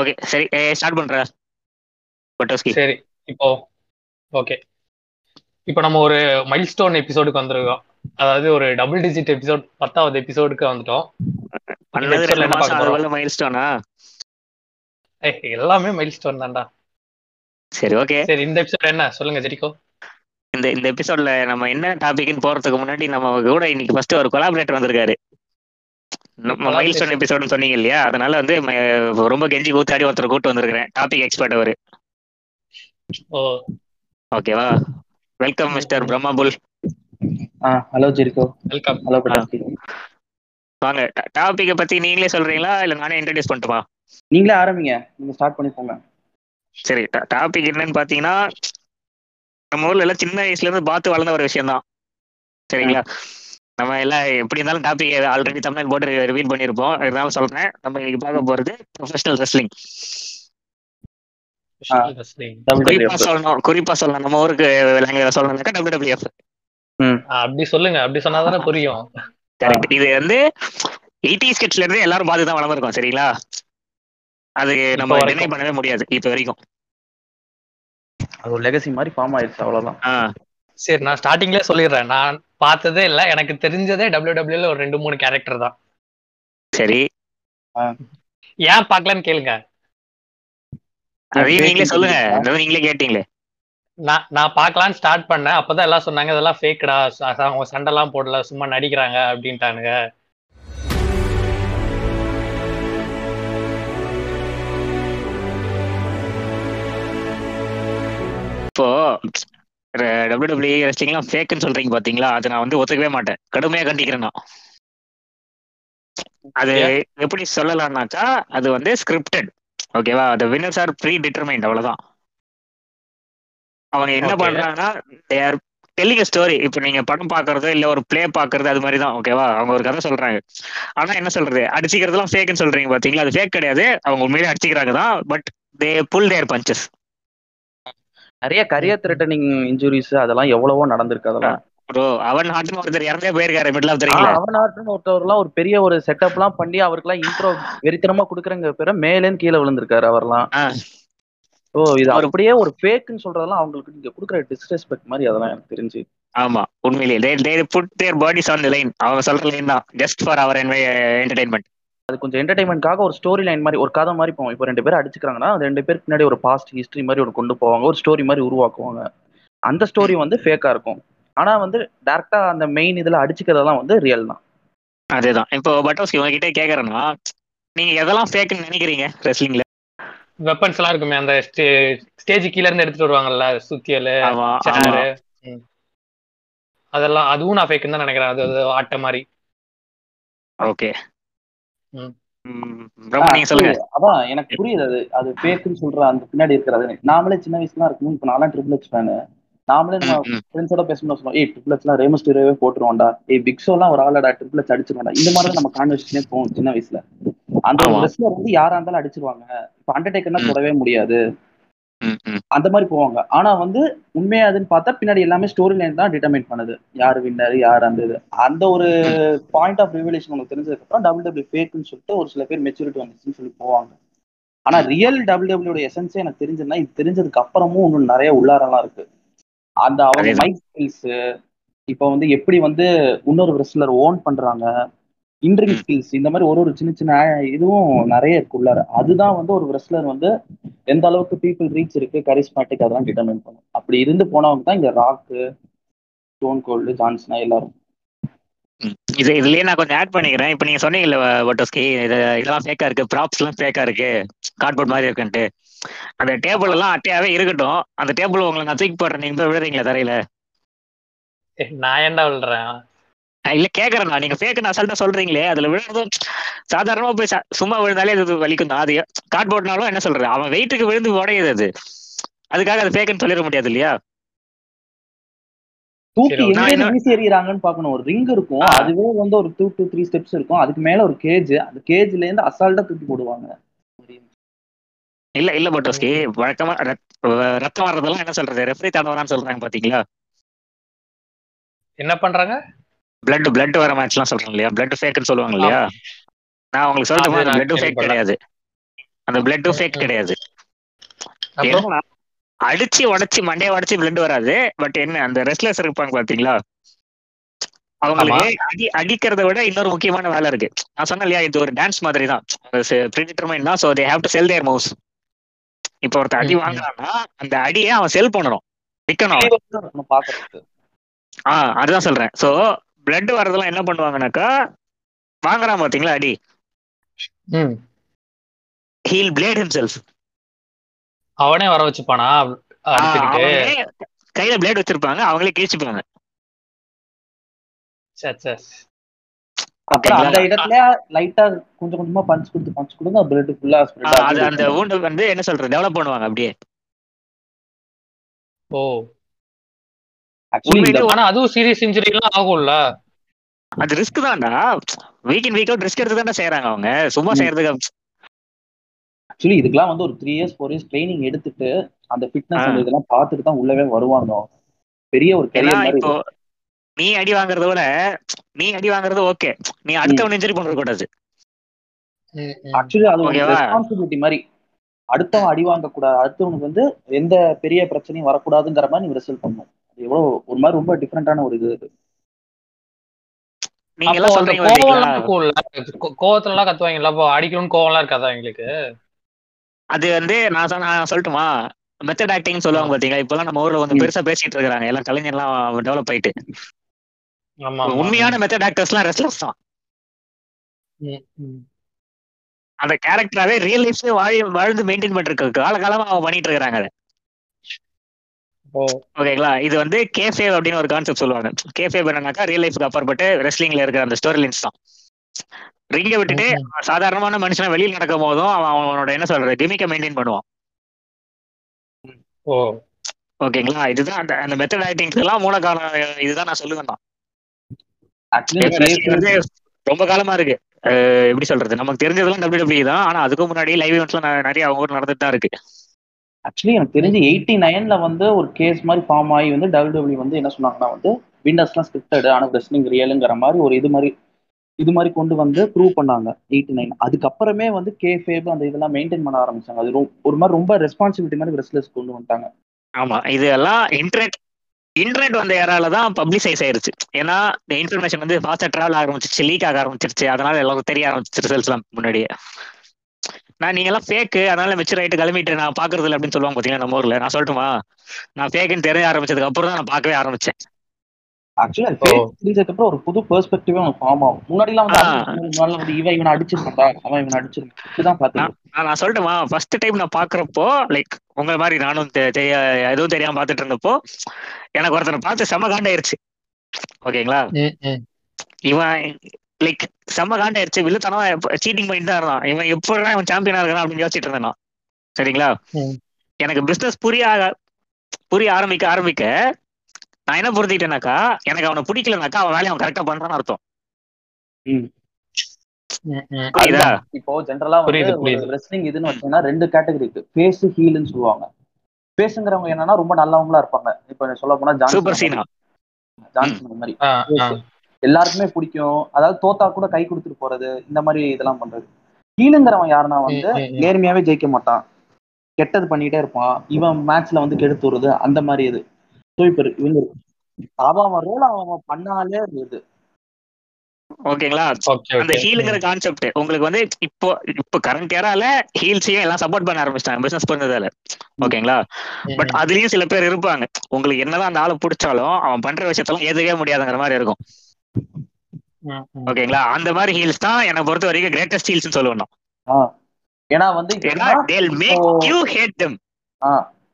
Okay சரி start பண்ற. பட்டோஸ்கி. சரி இப்போ ஓகே இப்போ நம்ம ஒரு மைல்ஸ்டோன் எபிசோடுக்கு வந்திருக்கோம். அதாவது ஒரு டபுள் டிஜிட் எபிசோட் பத்தாவது எபிசோடுக்கு வந்துட்டோம். மைல்ஸ்டோனா எல்லாமே மைல்ஸ்டோன் தான்டா. சரி ஓகே சரி இந்த எபிசோட் என்ன? சொல்லுங்க ஜெரிகோ. இந்த இந்த எபிசோட்ல நம்ம என்ன டாபிக்னு போறதுக்கு முன்னாடி நம்ம கூட இன்னைக்கு ஃபர்ஸ்ட் ஒரு கொலாபரேட்டர் வந்திருக்காரு. மைல்ஸ்டோன் எபிசோட்னு சொன்னீங்க இல்லையா அதனால வந்து ரொம்ப கெஞ்சி கூத்தாடி ஒருத்தர் கூட்டு வந்திருக்கிறேன். டாபிக் எக்ஸ்பர்ட் அவரு. ஓ. ஓகேவா வெல்கம் மிஸ்டர் பிரம்மாபுல் ah hello Jericho welcome hello வாங்க டாபிக்கை பத்தி நீங்களே சொல்றீங்களா? இல்ல நானே இன்ட்ரடியூஸ் பண்ணட்டுமா? நீங்களே ஆரம்பிங்க. நீங்க ஸ்டார்ட் பண்ணி போங்க சரி டாபிக் என்னன்னு பாத்தீங்கன்னா நம்ம ஊர்ல எல்லாம் சின்ன வயசுல இருந்து பார்த்து வளர்ந்த ஒரு விஷயம் தான் சரிங்களா நம்ம எல்லாம் எப்படி இருந்தாலும் டாபிக் ஆல்ரெடி தமிழ் போட்டு ரிவீல் பண்ணியிருப்போம் இருந்தாலும் சொல்றேன். நம்ம இன்னைக்கு பார்க்க போறது ப்ரொஃபஷனல் ரெஸ்லிங் குறிப்பா. சொல்லணும். குறிப்பா சொல்லணும். நம்ம ஊருக்கு லாங்குவேஜ் சொல்லணும்னாக்கா டபிள்யூடபிள்யூஎஃப் அப்படி சொல்லுங்க. அப்படி சொன்னாதானே புரியும். கரெக்ட் இது வந்து எயிட்டி ஸ்கெட்ச்ல இருந்து எல்லாரும் பார்த்து தான் வளர்ந்துருக்கோம் சரிங்களா? அது நம்ம. டினை பண்ணவே முடியாது இப்ப வரைக்கும். அது ஒரு லெகசி மாதிரி ஃபார்ம் ஆயிடுச்சு அவ்வளவுதான். சரி நான் ஸ்டார்டிங்லேயே சொல்லிடுறேன். நான் பார்த்ததே இல்லை. எனக்கு தெரிஞ்சதே டபிள்யூ ஒரு ரெண்டு மூணு கேரக்டர் தான். சரி. ஏன் பார்க்கலன்னு கேளுங்க. அதையும் நீங்களே சொல்லுங்க. நீங்களே கேட்டீங்களே. நான் நான் பார்க்கலான்னு ஸ்டார்ட் பண்ணேன். அப்பதான் எல்லாம் சொன்னாங்க இதெல்லாம் ஃபேக்கடா அவங்க சண்டைலாம் போடல. சும்மா நடிக்கிறாங்க. அப்படின்ட்டானுங்க. இப்போ டபிள்யூடபிள்யூ ரெஸ்லிங்லாம் ஃபேக்குன்னு சொல்றீங்க பாத்தீங்களா? அதை நான் வந்து ஒத்துக்கவே மாட்டேன். கடுமையா கண்டிக்கிறேன் நான். அது எப்படி சொல்லலாம்னாக்கா அது வந்து ஸ்கிரிப்டட் ஓகேவா the winners are predetermined அவ்வளவுதான். அவங்க என்ன. பண்றாங்கன்னா தேர் டெல்லிங் ஸ்டோரி இப்போ நீங்க படம் பாக்குறது இல்ல ஒரு ப்ளே பாக்குறது அது மாதிரி தான் ஓகேவா அவங்க ஒரு கதை சொல்றாங்க. ஆனா என்ன சொல்றது? அடிச்சுக்கிறதுலாம் ஃபேக்குன்னு சொல்றீங்க பாத்தீங்களா? அது ஃபேக் கிடையாது. அவங்க உண்மையிலே அடிச்சுக்கிறாங்க தான் but they pull their punches நிறைய கரியர் த்ரெட்டனிங் இன்ஜுரிஸ் அதெல்லாம் எவ்வளவோ நடந்திருக்கு அதெல்லாம். ப்ரோ அவன் ஹார்ட்னு ஒருத்தர் இறந்தே போயிருக்காரு மிடில் ஆஃப் தெரியுங்களா அவன் ஆர்ட்னு ஒருத்தவர்லாம் ஒரு பெரிய ஒரு செட்டப் எல்லாம் பண்ணி அவருக்குலாம் இன்ட்ரோ வெறித்தனமா குடுக்குறங்க பேர மேலேன்னு கீழே விழுந்திருக்காரு அவர்லாம். ஓ இது அவரு- அப்படியே ஒரு ஃபேக்குன்னு சொல்றதெல்லாம் அவங்களுக்கு நீங்க கொடுக்குற டிஸ்ரெஸ்பெக்ட் மாதிரி அதெல்லாம் எனக்கு தெரிஞ்சு. ஆமா உண்மையிலேயே. They they put their bodies on the line அவங்க சொல்ற லைன் தான். ஜஸ்ட் ஃபார் அவர் என்டர்டைன்மெண்ட் அது கொஞ்சம் என்டர்டைன்மெண்ட்காக ஒரு ஸ்டோரி லைன் மாதிரி ஒரு கதை மாதிரி போவோம் இப்போ ரெண்டு பேர் அடிச்சுக்கிறாங்கன்னா அந்த ரெண்டு பேருக்கு பின்னாடி ஒரு பாஸ்ட் ஹிஸ்டரி மாதிரி ஒரு கொண்டு போவாங்க. ஒரு ஸ்டோரி மாதிரி உருவாக்குவாங்க. அந்த ஸ்டோரி வந்து ஃபேக்கா இருக்கும். ஆனா வந்து டேரக்டா அந்த மெயின் இதுல அடிச்சுக்கிறதெல்லாம் வந்து ரியல் தான். அதேதான். இப்போ பட்டோஸ்கி உங்ககிட்ட கேக்குறேன்னா நீங்க எதெல்லாம் ஃபேக்குன்னு நினைக்கிறீங்க ரெஸ்லிங்ல வெப்பன்ஸ் எல்லாம் இருக்குமே அந்த ஸ்டேஜ் கீழ இருந்து எடுத்துட்டு வருவாங்கல்ல சுத்தியல் அதெல்லாம் அதுவும் நான் ஃபேக்குன்னு தான் நினைக்கிறேன். அது அது ஆட்ட மாதிரி. ஓகே ம். பிரம்மா நீங்க சொல்லுங்க புரியுது. அதான் எனக்கு புரியுது அது. அது ஃபேக்குன்னு சொல்ற அந்த பின்னாடி இருக்கிறது நாமளே சின்ன வயசுல இருக்கும் இப்போ நான்லாம் ட்ரிபிள் எச் ஃபேனு நாமளே நம்ம. ஃப்ரெண்ட்ஸோட பேசணும்னு சொல்லுவோம் ஏய் ட்ரிபிள் எச்லாம் ரேமஸ்டீரியவே போட்டுருவோம்டா ஏய் பிக்ஸோலாம் ஒரு ஆளடா ட்ரிபிள் எச் அடிச்சிருவாண்டா இந்த மாதிரி நம்ம கான்வெர்சேஷனே போகும் சின்ன வயசுல. அந்த. ரெஸ்லர் வந்து யாரா இருந்தாலும் அடிச்சிருவாங்க. இப்போ அண்டர்டேக்கர்னா. தொடவே முடியாது. அந்த மாதிரி போவாங்க. ஆனா வந்து உண்மையா அதுன்னு பார்த்தா பின்னாடி எல்லாமே ஸ்டோரி லைன் தான் டிட்டர்மைன் பண்ணுது. யார் வின்னர் யார் அந்த இது. அந்த ஒரு பாயிண்ட் ஆஃப் ரிவலேஷன் உங்களுக்கு தெரிஞ்சதுக்கு அப்புறம் டபுள் டபிள்யூ ஃபேக்குன்னு சொல்லிட்டு ஒரு சில பேர் மெச்சூரிட்டி வந்துச்சுன்னு சொல்லி போவாங்க. ஆனா ரியல் டபுள் டபிள்யூட எசன்ஸே எனக்கு தெரிஞ்சதுன்னா இது தெரிஞ்சதுக்கு அப்புறமும் இன்னும் நிறைய உள்ளாரெல்லாம் இருக்கு. அந்த அவங்க. மைக் ஸ்கில்ஸ் இப்போ வந்து எப்படி வந்து இன்னொரு ரெஸ்லர் ஓன் பண்றாங்க இன்ட்ரிங். ஸ்கில்ஸ் இந்த மாதிரி ஒரு ஒரு சின்ன சின்ன இதுவும் நிறைய இருக்கு உள்ளார. அதுதான் வந்து ஒரு ரெஸ்லர் வந்து எந்த அளவுக்கு பீப்புள் ரீச் இருக்கு கரிஸ்மேட்டிக் அதெல்லாம் டிட்டர்மைன் பண்ணும். அப்படி இருந்து போனவங்க தான் இங்க ராக்கு ஸ்டோன் கோல்டு ஜான்சனா எல்லாரும். இது இதுலயே நான் கொஞ்சம் ஆட் பண்ணிக்கிறேன். இப்போ நீங்க சொன்னீங்கல்ல பட்டோஸ்கி இது இதெல்லாம் ஃபேக்கா இருக்கு ப்ராப்ஸ் எல்லாம் ஃபேக்கா இருக்கு கார்ட்போர்ட் மாதிரி இருக்குன்ட்டு. அந்த டேபிள் எல்லாம் அட்டையாவே இருக்கட்டும். அந்த டேபிள் உங்களை நான் தூக்கி போடுறேன். நீங்க போய் விழுறீங்களா தரையில. நான் ஏன்டா விழுறேன்? இல்ல கேக்குறேன் நான் நீங்க ஃபேக்குன்னு அசால்ட்டா சொல்றீங்களே அதுல விழுறதும் சாதாரணமா போய் ச- சும்மா விழுந்தாலே அது வலிக்கும் தான் அது கார்ட்போர்ட்னாலும் என்ன சொல்றது? அவன் வெயிட்டுக்கு விழுந்து உடையுது அது. அதுக்காக அது ஃபேக்குன்னு சொல்லிட முடியாது இல்லையா? தூக்கி எங்க வீசி எறிகிறாங்கன்னு பார்க்கணும். ஒரு ரிங் இருக்கும். அதுவே வந்து ஒரு டூ டூ த்ரீ ஸ்டெப்ஸ் இருக்கும். அதுக்கு மேல ஒரு கேஜ் அந்த கேஜ்ல இருந்து அசால்ட்டா தூக்கி போடுவாங்க. இல்ல இல்ல பட்டோஸ்கி வழக்கமா ரத்- ரத்தம் வர்றதெல்லாம் என்ன சொல்றது? ரெஃப்ரி தடவரான்னு சொல்றாங்க பாத்தீங்களா? என்ன பண்றாங்க? பிளட் பிளட் வர மேட்ச்லாம் சொல்றாங்க இல்லையா? பிளட் ஃபேக்குன்னு சொல்லுவாங்க இல்லையா? நான் உங்களுக்கு நான் பிளட் ஃபேக். கிடையாது. அந்த பிளட்டும் ஃபேக். கிடையாது. அடிச்சு உடைச்சு மண்டைய உடைச்சு பிளட் வராது. பட் என்ன அந்த ரெஸ்லர்ஸ் இருப்பாங்க பாத்தீங்களா? அவங்களுக்கு அடி அடிக்கிறத விட இன்னொரு முக்கியமான வேலை இருக்கு. நான் சொன்னேன் இல்லையா இது ஒரு டான்ஸ் மாதிரி தான் ப்ரிடிட்டர்மைன் தான் so they have to sell their mouse இப்போ ஒருத்தர் அடி. வாங்குறான்னா அந்த அடியை அவன் செல் பண்ணணும். விற்கணும் ஆ அதுதான் சொல்றேன். ஸோ பிளட் வரதெல்லாம் என்ன பண்ணுவாங்கனாக்கா வாங்குறான் பாத்தீங்களா அடி? ம். ஹீல் பிளேட் ஹிம்செல்ஃப் அவனே வர வச்சுப்பானா? கையில பிளேட் வச்சிருப்பாங்க அவங்களே கிழிச்சுப்பாங்க. சே, சே. அப்புறம் அந்த? இடத்துல லைட்டா கொஞ்சம் கொஞ்சமா பஞ்ச் கொடுத்து பஞ்ச் கொடுங்க பிளட் ஃபுல்லா அது அந்த wound வந்து என்ன சொல்றது டெவலப் பண்ணுவாங்க அப்படியே. ஓ. ஆனா அதுவும் சீரியஸ் இன்ஜுரி எல்லாம் ஆகும்ல. அது ரிஸ்க் தான்டா. Week in week out risk எடுத்து தானே செய்யறாங்க அவங்க. சும்மா. செய்யறதுக்கு ஆக்சுவலி இதுக்கெல்லாம் வந்து ஒரு three years four years training எடுத்துட்டு அந்த ஃபிட்னஸ் இதெல்லாம் பார்த்துட்டு தான் உள்ளவே வருவாங்க. பெரிய ஒரு கரியர் இப்போ நீ அடி வாங்குறத விட நீ அடி வாங்குறது ஓகே நீ அடுத்தவன் இன்ஜுரி பண்ற கூடாது. ஆக்சுவலி அது ஒரு? ரெஸ்பான்சிபிலிட்டி மாதிரி. அடுத்தவன் அடி வாங்க கூடாது அடுத்தவனுக்கு வந்து எந்த பெரிய பிரச்சனையும் வரக்கூடாதுங்கிற மாதிரி நீ ரிசல்ட் பண்ணணும். அது எவ்வளவு ஒரு மாதிரி ரொம்ப டிஃப்ரெண்டான ஒரு இது நீங்க எல்லாம் சொல்றீங்க கோவம் பாத்தீங்களா எல்லாம் இருக்கும்ல கோ- கோவத்துல எல்லாம் கத்துவாங்கல்ல அப்போ அடிக்கணும்னு கோவம் எல்லாம் இருக்காதா எங்களுக்கு? அது வந்து நான் சொன்ன நான் சொல்லட்டுமா? மெத்தட் ஆக்டிங் சொல்லுவாங்க பாத்தீங்களா? இப்பெல்லாம் நம்ம ஊர்ல வந்து. பெருசா பேசிட்டு இருக்காங்க எல்லாம் கலைஞர்லாம் டெவலப் ஆயிட்டு. உண்மையான மெத்தட் ஆக்டர்ஸ்லாம் ரெஸ்லர்ஸ் தான். அந்த கேரக்டராவே ரியல் லைஃப்ல வாழி வாழ்ந்து மெயின்டைன் பண்ணிருக்க காலகாலமா அவங்க பண்ணிட்டு ஓ ஓகேங்களா இது வந்து கேஃபேவ் அப்படின்னு ஒரு கான்செப்ட் சொல்லுவாங்க. கேஃபேவ் என்னன்னாக்கா ரியல் லைஃப்க்கு அப்பாற்பட்டு ரெஸ்லிங்ல இருக்கிற அந்த ஸ்டோரி லைன்ஸ் தான். ரிங்க விட்டுட்டு சாதாரணமான மனுஷனை வெளியில் நடக்கும் போதும் அவன் அவனோட என்ன சொல்றது கிமிக்க மெயின்டைன் பண்ணுவான். ஓ. ஓகேங்களா இதுதான் அந்த அந்த மெத்தட் ஆக்டிங்ஸ் எல்லாம் மூல காலம் இதுதான் நான் சொல்லுவேன் தான் ரொம்ப காலமா இருக்கு. எப்படி சொல்றது நமக்கு தெரிஞ்சதெல்லாம் WWE தான் ஆனா அதுக்கு முன்னாடி லைவ் ஈவெண்ட்ஸ்லாம் நிறைய அவங்க ஊர் நடந்துட்டு தான் இருக்கு. ஆக்சுவலி எனக்கு தெரிஞ்சு எயிட்டி நைன்ல வந்து ஒரு கேஸ் மாதிரி ஃபார்ம் ஆகி வந்து டபிள்யூ வந்து என்ன சொன்னாங்கன்னா வந்து விண்டர்ஸ்லாம் ஸ்கிரிப்டட் ஆனா ரெஸ்லிங் ரியலுங்கிற மாதிரி ஒரு இது மாதிரி இது மாதிரி கொண்டு வந்து ப்ரூவ் பண்ணாங்க எயிட்டி நைன் அதுக்கப்புறமே வந்து கே ஃபேப் அந்த இதெல்லாம் மெயின்டைன் பண்ண ஆரம்பிச்சாங்க. அது ஒரு மாதிரி ரொம்ப ரெஸ்பான்சிபிலிட்டி மாதிரி ரெஸ்லர்ஸ் கொண்டு வந்துட்டாங்க. ஆமா இது எல்லாம் இன்டர்நெட் இன்டர்நெட் வந்த ஏரால தான் பப்ளிசைஸ் ஆயிருச்சு. ஏன்னா இந்த இன்ஃபர்மேஷன் வந்து ஃபாஸ்டா டிராவல் ஆரம்பிச்சிருச்சு லீக் ஆக ஆரம்பிச்சிருச்சு. அதனால எல்லாரும் தெரிய ஆரம்பிச்சிருச்சு ரிசல்ட்ஸ் எல்லாம் முன்னாடியே. நான் நீங்க எல்லாம் ஃபேக்கு அதனால மெச்சூர் ஆயிட்டு கிளம்பிட்டு நான் பாக்குறது இல்லை அப்படின்னு சொல்லுவாங்க பாத்தீங்களா நம்ம ஊர்ல? நான் சொல்லட்டுமா? நான் ஃபேக்குன்னு தெரிய ஆரம்பிச்சதுக்கு அப்புறம் தான் நான் பார்க்கவே ஆரம்பிச்சேன். ஆக்சுவலி. தெரிஞ்சதுக்கு அப்புறம் ஒரு புது பெர்ஸ்பெக்டிவே அவனுக்கு ஃபார்ம் ஆகும். வந்து முன்னாடி வந்து இவன் இவனை அடிச்சிருக்கா அவன் இவனை அடிச்சிருக்கான் இப்படிதான் பாத்துக்கோ நான் நான் சொல்லட்டுமா? ஃபர்ஸ்ட் டைம் நான் பாக்குறப்போ லைக் உங்க மாதிரி நானும் தெ- தெரிய எதுவும் தெரியாம பார்த்துட்டு இருந்தப்போ எனக்கு ஒருத்தனை பார்த்து செம காண்டாயிருச்சு. ஓகேங்களா. இவன் லைக் செம்ம காண்டாயிருச்சு வில்லுத்தனமா சீட்டிங் பண்ணிட்டு தான் இருந்தான். இவன் எப்படிதான் இவன் சாம்பியனா இருக்கான் அப்படின்னு யோசிச்சுட்டு இருந்தேன். நான். சரிங்களா. எனக்கு பிசினஸ் புரிய ஆக- புரிய ஆரம்பிக்க ஆரம்பிக்க நான் என்ன புரிஞ்சுக்கிட்டேனாக்கா எனக்கு அவனை பிடிக்கலனாக்கா அவன் வேலையை அவன் கரெக்டா பண்றான்னு அர்த்தம். இப்போ ஜென்ரலா வந்து. ரெஸ்லிங் இதுன்னு வச்சீங்கன்னா ரெண்டு கேட்டகரி இருக்கு. ஃபேஸ் ஹீல்னு சொல்லுவாங்க. ஃபேஸுங்கிறவங்க என்னன்னா ரொம்ப நல்லவங்களா இருப்பாங்க. இப்போ சொல்ல போனா சூப்பர் ஜான்சன் சீனா ஜான்சன் மாதிரி. எல்லாருக்குமே பிடிக்கும். அதாவது தோத்தா கூட கை கொடுத்துட்டு போறது இந்த மாதிரி இதெல்லாம் பண்றது. ஹீலுங்கிறவன் யாருன்னா வந்து. நேர்மையாவே ஜெயிக்க மாட்டான். கெட்டது பண்ணிட்டே இருப்பான். இவன் மேட்ச்ல வந்து கெடுத்து விடுறது அந்த மாதிரி இது. ஸோ இப்போ இவங்க அவன் அவன் ரோல் அவன் பண்ணாலே இது ஓகேங்களா? ஓகே அந்த ஹீலுங்கிற கான்செப்ட் உங்களுக்கு வந்து இப்போ இப்போ கரண்ட் ஏரால ஹீல்ஸையும் எல்லாம் சப்போர்ட் பண்ண ஆரம்பிச்சிட்டாங்க பிசினஸ் பண்ணதால. ஓகேங்களா? பட். அதுலயும் சில பேர் இருப்பாங்க. உங்களுக்கு என்னதான் அந்த ஆளை பிடிச்சாலும் அவன் பண்ற விஷயத்தெல்லாம் ஏத்துக்கவே முடியாதுங்கிற மாதிரி இருக்கும். ஓகேங்களா? அந்த மாதிரி ஹீல்ஸ் தான் என்னை பொறுத்த வரைக்கும் கிரேட்டஸ்ட் ஹீல்ஸ் சொல்லுவேன் நான். ஏன்னா வந்து make இப்போ- you hate them.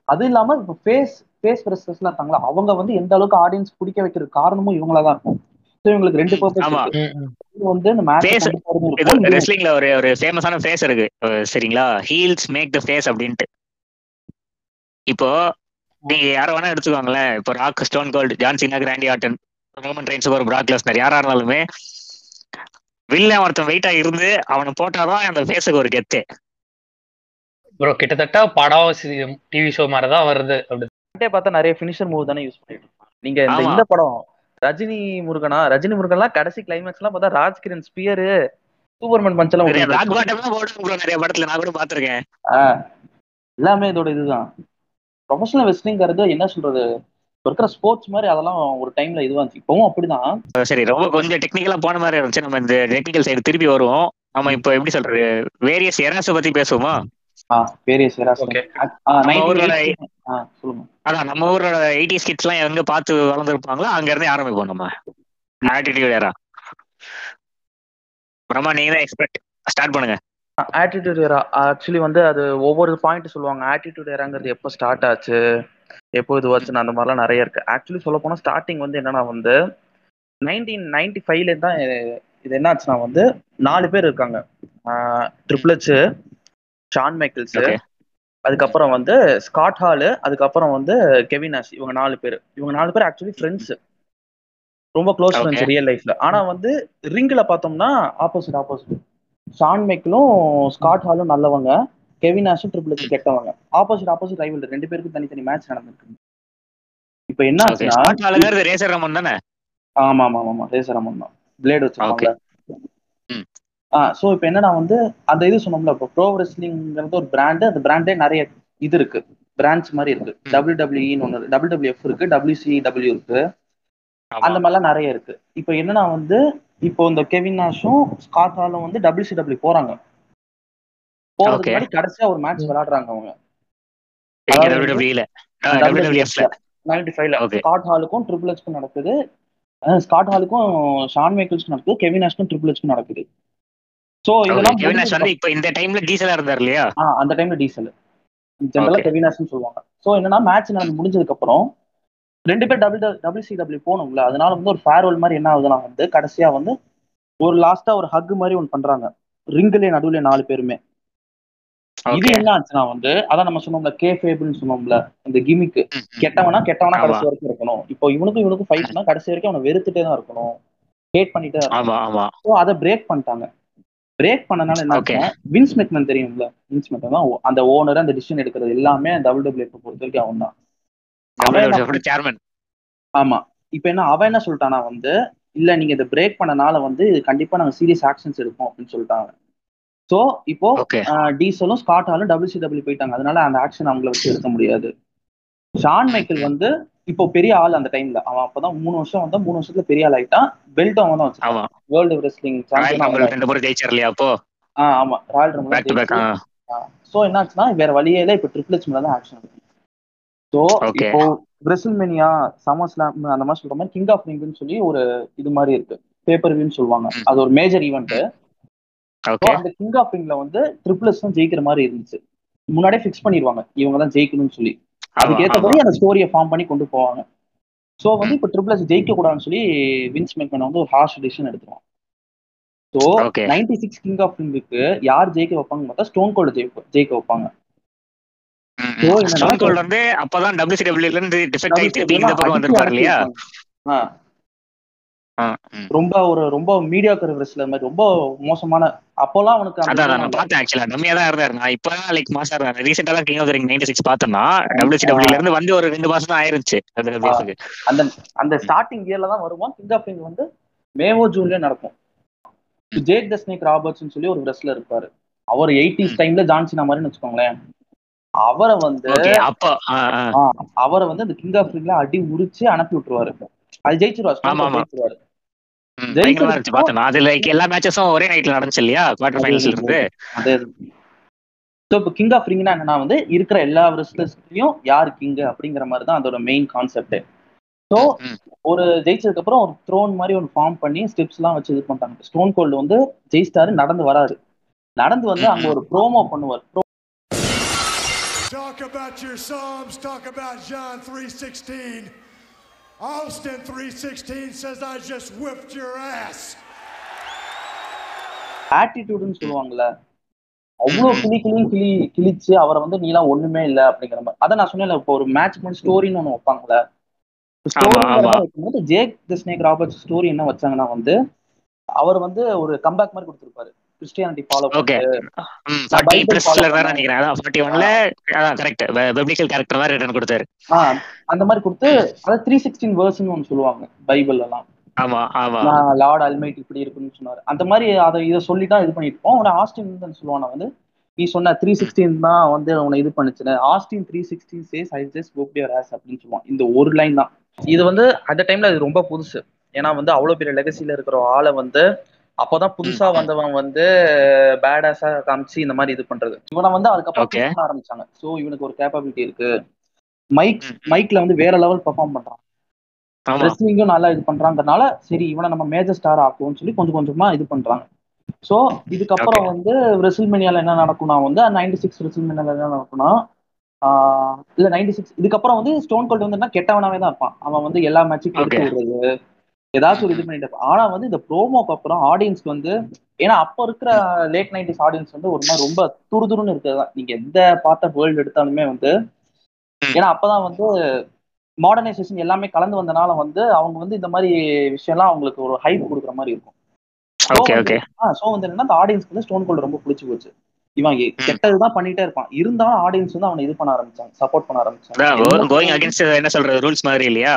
அது இல்லாம இப்போ ஃபேஸ் ஃபேஸ் ரெஸ்லர்ஸ்லாம் இருக்காங்களா அவங்க வந்து எந்த அளவுக்கு ஆடியன்ஸ் பிடிக்க வைக்கிற காரணமும் இவங்களா தான் இருக்கும். இவங்களுக்கு ரெண்டு பர்பஸ் வந்து இந்த மேட்ச் ரெஸ்லிங்ல ஒரு ஒரு ஃபேமஸான ஃபேஸ் இருக்கு. சரிங்களா? ஹீல்ஸ் மேக் த ஃபேஸ் அப்படின்ட்டு. இப்போ நீங்க யார வேணா எடுத்துக்கோங்களேன். இப்போ Rock Stone Cold John Cena Randy Orton Roman Reigns ஒரு பிராக் லெஸ்னர் யாரா இருந்தாலுமே வில்லன் ஒருத்தன் வெயிட்டா இருந்து அவனை போட்டாதான் அந்த ஃபேஸுக்கு ஒரு கெத்து. ப்ரோ கிட்டத்தட்ட படம் டிவி ஷோ மாதிரி தான் வருது. அப்படி. பார்த்தா நிறைய ஃபினிஷர் மூவ் தானே யூஸ் பண்ணிட்டு. நீங்க இந்த படம் ரஜினி முருகனா ரஜினி முருகன்லாம் கடைசி கிளைமேக்ஸ் எல்லாம் பார்த்தா ராஜ்கிரண் ஸ்பியரு சூப்பர்மேன் பஞ்ச் எல்லாம் நிறைய படத்துல. நான் கூட பாத்திருக்கேன் எல்லாமே இதோட இதுதான். ப்ரொஃபஷனல் வெஸ்லிங்கிறது என்ன சொல்றது? இப்ப இருக்கிற ஸ்போர்ட்ஸ் மாதிரி அதெல்லாம் ஒரு டைம்ல இதுவா இருந்துச்சு. இப்பவும் அப்படிதான். சரி ரொம்ப கொஞ்சம் டெக்னிக்கலா போன மாதிரி இருந்துச்சு. நம்ம இந்த டெக்னிக்கல் சைடு திருப்பி வருவோம். நம்ம இப்போ எப்படி சொல்றது? வேரியஸ் எராஸ பத்தி பேசுவோமா? ஆ வேரியஸ் சொல்லுங்க. அதான் நம்ம ஊரோட எயிட்டி ஸ்கிட்ஸ் எல்லாம் எங்க பார்த்து வளர்ந்துருப்பாங்களோ அங்க இருந்து ஆரம்பிப்போம் நம்ம. ஆட்டிடியூட் ஏரா பிரம்மா நீங்க தான் எக்ஸ்பெக்ட் ஸ்டார்ட் பண்ணுங்க ஆட்டிடியூட் ஏரா ஆக்சுவலி வந்து அது ஒவ்வொரு பாயிண்ட் சொல்லுவாங்க. ஆட்டிடியூட் ஏராங்கிறது எப்போ ஸ்டார்ட் ஆச்சு? எப்போ இது வச்சுன்னு அந்த மாதிரிலாம் நிறைய இருக்கு. ஆக்சுவலி சொல்ல போனா ஸ்டார்டிங் வந்து என்னன்னா வந்து நைன்டீன் நைன்டி ஃபைவ்ல தான் இது- இது என்ன ஆச்சுன்னா வந்து நாலு பேர் இருக்காங்க. Triple H Shawn Michaels. அதுக்கப்புறம் வந்து ஸ்காட் ஹாலு அதுக்கப்புறம் வந்து கெவின் நாஷ் இவங்க நாலு பேர். இவங்க நாலு பேர் ஆக்சுவலி ஃப்ரெண்ட்ஸ் ரொம்ப க்ளோஸ். ஃப்ரெண்ட்ஸ் ரியல் லைஃப்ல ஆனா வந்து ரிங்ல பார்த்தோம்னா ஆப்போசிட் ஆப்போசிட் ஷான் மைக்கிளும் ஸ்காட் ஹாலும் நல்லவங்க. கெவின் நாஷும் ட்ரிபிள் ஹெச் கெட்டவங்க ஆப்போசிட் ஆப்போசிட் ரைவல் ரெண்டு பேருக்கும் தனித்தனி மேட்ச் நடந்திருக்கு. இப்போ என்ன ஆச்சுன்னா ரேசர் ரமன் தானே? ஆமா ஆமா ஆமா ரேசர் அமன் தான். பிளேடு வச்சிருக்காங்க. ஆ சோ இப்போ என்னன்னா வந்து அந்த இது சொன்னோம்ல இப்போ ப்ரோ ரெஸ்லிங்கிறது ஒரு பிராண்டு அந்த பிராண்டே நிறைய இது இருக்கு. பிரான்ச் மாதிரி இருக்கு. டபிள்யூ டபிள்யூஇன்னு ஒன்று டபிள்யூ டபிள்யூஎஃப் இருக்கு. டபிள்யூசிடபிள்யூ இருக்கு. அந்த மாதிரிலாம் நிறைய இருக்கு. இப்போ என்னன்னா வந்து இப்போ இந்த கெவின் நாஷும் ஸ்காட் வந்து டபிள்யூசிடபிள்யூ போறாங்க. போறதுக்கு. முன்னாடி கடைசியா ஒரு மேட்ச் விளையாடுறாங்க அவங்க. நைன்டி ஃபைவ்ல. ஸ்காட் ஹாலுக்கும் ட்ரிபிள் ஹெச்க்கும் நடக்குது. ஸ்காட் ஹாலுக்கும் ஷான் மைக்கிள்ஸ்க்கும் நடக்குது. கெவின் நாஷ்க்கும் ட்ரிபிள் ஹெச்க்கும் நடக்குது. ஸோ இதெல்லாம் கெவின் முடிஞ்சதுக்கு வந்து இப்போ இந்த டைம்ல டீசலா இருந்தார் இல்லையா? அந்த டைம்ல டீசல் ஜென்ரலா Okay. கெவினாஸ்னு சொல்லுவாங்க. ஸோ என்னன்னா மேட்ச் நடந்து முடிஞ்சதுக்கு அப்புறம் ரெண்டு பேர் டபுள் டபுள் சி டபிள்யூ போகணும்ல. அதனால வந்து ஒரு ஃபேர்வெல் மாதிரி என்ன ஆகுதுன்னா வந்து கடைசியா வந்து ஒரு லாஸ்டா ஒரு ஹக் மாதிரி ஒன்று பண்றாங்க. ரிங்கிலே நடுவுல நாலு பேருமே. இது என்ன ஆச்சுன்னா வந்து அதான் நம்ம சொன்னோம்ல கே ஃபேபிள்னு சொன்னோம்ல இந்த கிமிக்கு கெட்டவனா கெட்டவனா. கடைசி வரைக்கும் இருக்கணும். இப்போ இவனுக்கும் இவனுக்கும் ஃபைட்னா கடைசி வரைக்கும் அவனை வெறுத்துட்டே தான் இருக்கணும். ஹேட் பண்ணிட்டே இருக்கணும். ஸோ அதை பிரேக் பண்ணிட்டாங்க. பிரேக் பண்ணனால என்ன வின்ஸ் மெக்மன் தெரியும்ல? வின்ஸ் மெக்மன் தான் அந்த ஓனர் அந்த டிசிஷன் எடுக்கிறது எல்லாமே டபுள் டபிள்யூ பொறுத்த வரைக்கும் அவன் தான். சேர்மன் ஆமா. இப்போ என்ன அவன் என்ன சொல்லிட்டானா வந்து இல்ல நீங்க இதை பிரேக் பண்ணனால வந்து கண்டிப்பா நாங்க சீரியஸ் ஆக்ஷன்ஸ் எடுப்போம் அப்படின்னு சொல்லிட்டாங்க. ஸோ இப்போ டீசலும் ஸ்காட் ஹாலும் டபுள் சி டபிள்யூ போயிட்டாங்க. அதனால அந்த ஆக்ஷன் அவங்கள வச்சு எடுக்க முடியாது. ஷான் மைக்கேல் வந்து இப்போ பெரிய ஆள் அந்த டைம்ல அவன் அப்பதான் மூணு வருஷம் வந்தா மூணு வருஷத்துல பெரிய ஆள் ஆயிட்டான். பெல்ட் அவன் தான் ஆமா. வேர்ல்டு ரெஸ்லிங் ரெண்டு இல்லையா அப்போ? ஆ ஆமா. ராயல் ரம்பிள் ஸோ என்னாச்சுன்னா வேற வழியே இல்லை இப்போ ட்ரிபிள் ஹெச் மேல தான் ஆக்ஷன் ஸோ Okay. இப்போ பிரசில்மெனியா சமர் ஸ்லாம் அந்த மாதிரி சொல்ற மாதிரி கிங் ஆஃப் ரிங்னு சொல்லி ஒரு இது மாதிரி இருக்கு. பேப்பர் வியூன்னு சொல்லுவாங்க. அது ஒரு மேஜர் ஈவெண்ட் அந்த கிங் ஆஃப் ரிங்ல வந்து ட்ரிபிள் ஹெச் தான் ஜெயிக்கிற மாதிரி இருந்துச்சு. முன்னாடியே ஃபிக்ஸ் பண்ணிடுவாங்க. இவங்க தான் ஜெயிக்கணும்னு சொல்லி. அதுக்கு ஏற்றபடி அந்த ஸ்டோரியை ஃபார்ம் பண்ணி கொண்டு போவாங்க. ஸோ வந்து இப்போ ட்ரிபிள் ஹெச் ஜெயிக்க கூடாதுன்னு சொல்லி வின்ஸ் மேக்கன் வந்து ஒரு harsh decision எடுத்துருவான். So. Ninety six king of ரிங்குக்கு யார் ஜெயிக்க வைப்பாங்க பார்த்தா ஸ்டோன் கோல்டு ஜெயிக்க ஜெயிக்க வைப்பாங்க. ஸ்டோன் கோல்ட் வந்து அப்பதான் டபிள்யூசிடபிள்யூல இருந்து டிஃபெக்ட் ஆயிட்டு இந்த பக்கம் வந்திருப்பாரு இல்லையா. ரொம்ப ஒரு ரொம்ப மீடியாக்கர் ரெஸ்லர் மாதிரி ரொம்ப மோசமான அப்போலாம் அவனுக்கு அதான் நான். பார்த்தேன் ஆக்சுவலா கம்மியா தான் இருந்தாரு. நான் இப்பதான் லைக் மாசா இருந்தேன் ரீசெண்டா தான் king of ring ninety six பார்த்தேன்னா டபிள்யூசிடபிள்யூல இருந்து வந்து ஒரு ரெண்டு மாசம் தான் ஆயிருச்சு அந்த அந்த ஸ்டார்டிங் இயர்ல தான் வருவான். கிங் ஆஃப் ரிங் வந்து மேவோ ஜூன்ல நடக்கும். ஜேக் த ஸ்னேக் ராபர்ட்ஸ்னு சொல்லி ஒரு ரெஸ்லர் இருப்பாரு. அவர் எயிட்டிஸ் டைம்ல ஜான்சினா மாதிரின்னு வச்சுக்கோங்களேன். அவரை வந்து அவரை வந்து அந்த கிங் ஆஃப் ரிங்ல அடி உரிச்சு அனுப்பி விட்டுருவாரு. அது ஜெயிச்சிருவாரு. ஜெயிச்சிருவாரு. பயங்கரமா இருந்துச்சு பார்த்தேன். நான். அது லைக் எல்லா மேட்சஸும் ஒரே நைட்ல நடந்துச்சு இல்லையா? குவார்டர் ஃபைனல்ஸ்ல இருந்து. அதே ஸோ இப்போ கிங் ஆஃப் ரிங்னா என்னன்னா வந்து இருக்கிற எல்லா ரெஸ்லர்ஸ்லயும் யார் கிங் அப்படிங்கிற மாதிரி தான் அதோட மெயின் கான்செப்ட் ஸோ. ஒரு ஜெயிச்சதுக்கு அப்புறம் ஒரு த்ரோன் மாதிரி ஒரு ஃபார்ம் பண்ணி ஸ்டெப்ஸ் எல்லாம் வச்சு இது பண்ணிட்டாங்க ஸ்டோன் கோல்டு வந்து ஜெயிச்சிட்டாரு நடந்து வராரு. நடந்து வந்து அங்க ஒரு ப்ரோமோ பண்ணுவார். Talk about your Psalms, talk about John 3.16. Austin 3.16 says, I just whipped your ass. ஆட்டிடியூடுன்னு சொல்லுவாங்கல்ல அவ்வளோ. கிளி கிளி கிளி கிழிச்சு அவரை வந்து நீலாம் ஒண்ணுமே இல்லை அப்படிங்கிற மாதிரி அதான் நான் சொன்னேன்ல இப்போ ஒரு மேட்ச் பண்ணி ஸ்டோரின்னு ஒன்று ஆமா. வைக்கும்போது Jake the Snake Roberts story என்ன வச்சாங்கன்னா வந்து அவர் வந்து ஒரு கம்பேக் மாதிரி கொடுத்துருப்பாரு கிறிஸ்டியானிட்டி ஃபாலோ ஓகே பண்ணிட்டு ஃபார்ட்டி Bible பிளஸ்ல follow தான் பண்ணேன். நினைக்கிறேன். அதான் ஃபார்ட்டி ஒன்ல அதான் கரெக்ட் பெப்ளிக்கல் கேரக்டர் மாதிரி ரிட்டர்ன் கொடுத்தாரு. ஆ, அந்த மாதிரி கொடுத்து அதாவது த்ரீ சிக்ஸ்டீன் வேர்ஸ்னு ஒன்று சொல்லுவாங்க பைபிள் எல்லாம். ஆமா ஆமா. நான் லார்ட் அல்மைட் இப்படி இருக்குன்னு சொன்னாரு. அந்த மாதிரி அதை இதை சொல்லி தான் இது பண்ணிருப்போம் உன ஆஸ்டின் வந்து சொல்லுவான வந்து நீ சொன்ன த்ரீ சிக்ஸ்டீன் தான் வந்து உன்னை இது பண்ணுச்சுன்னு. Austin three sixteen says I just your ass அப்படின்னு சொல்லுவான் இந்த ஒரு லைன் தான். இது வந்து அந்த டைம்ல அது ரொம்ப புதுசு. ஏன்னா வந்து அவ்வளவு பெரிய லெகசில இருக்கிற ஆளை வந்து அப்போதான் புதுசா வந்தவன் வந்து பேடாஸா காமிச்சு இந்த மாதிரி இது பண்றது. இவனை வந்து அதுக்கப்புறம் ஆரம்பிச்சாங்க. சோ இவனுக்கு ஒரு கேப்பபிலிட்டி இருக்கு. மைக். மைக்ல வந்து வேற லெவல் பெர்ஃபார்ம் பண்றான். ரெஸ்லிங்கும் நல்லா இது பண்றாங்கறனால சரி இவனை நம்ம மேஜர் ஸ்டார் ஆக்குவோம்னு சொல்லி கொஞ்சம் கொஞ்சமா இது பண்றாங்க. சோ இதுக்கப்புறம். வந்து ரெசில்மேனியால என்ன நடக்கும்னா வந்து நைன்டி சிக்ஸ் ரெசில்மேனியால என்ன நடக்கும்னா ஆஹ் இல்ல நைன்டி சிக்ஸ் இதுக்கப்புறம் வந்து ஸ்டோன் கோல்ட் வந்து என்ன கெட்டவனாவே தான் இருப்பான். அவன் வந்து எல்லா மேட்சுக்கும் எடுத்து. விடுறது. ஏதாச்சும் ஒரு இது பண்ணிட்டு ஆனா வந்து இந்த ப்ரோமோக்கு அப்புறம் ஆடியன்ஸ்க்கு வந்து ஏன்னா அப்ப இருக்கிற லேட் நைன்டிஸ் ஆடியன்ஸ் வந்து ஒரு மாதிரி ரொம்ப துருதுருன்னு இருக்கிறது நீங்க எந்த பார்த்த வேர்ல்டு எடுத்தாலுமே வந்து. ஏன்னா அப்பதான் வந்து மாடர்னைசேஷன் எல்லாமே கலந்து வந்தனால வந்து அவங்க வந்து இந்த மாதிரி விஷயம்லாம் அவங்களுக்கு ஒரு ஹைப் கொடுக்குற மாதிரி இருக்கும். வந்து என்னன்னா அந்த ஆடியன்ஸ்க்கு வந்து ஸ்டோன் கோல்டு ரொம்ப பிடிச்சி போச்சு. இவன் கெட்டதுதான் பண்ணிட்டே இருப்பான். இருந்தாலும் ஆடியன்ஸ் வந்து அவனை இது பண்ண ஆரம்பிச்சாங்க சப்போர்ட் பண்ண ஆரம்பிச்சாங்க. என்ன சொல்றது ரூல்ஸ் மாதிரி இல்லையா?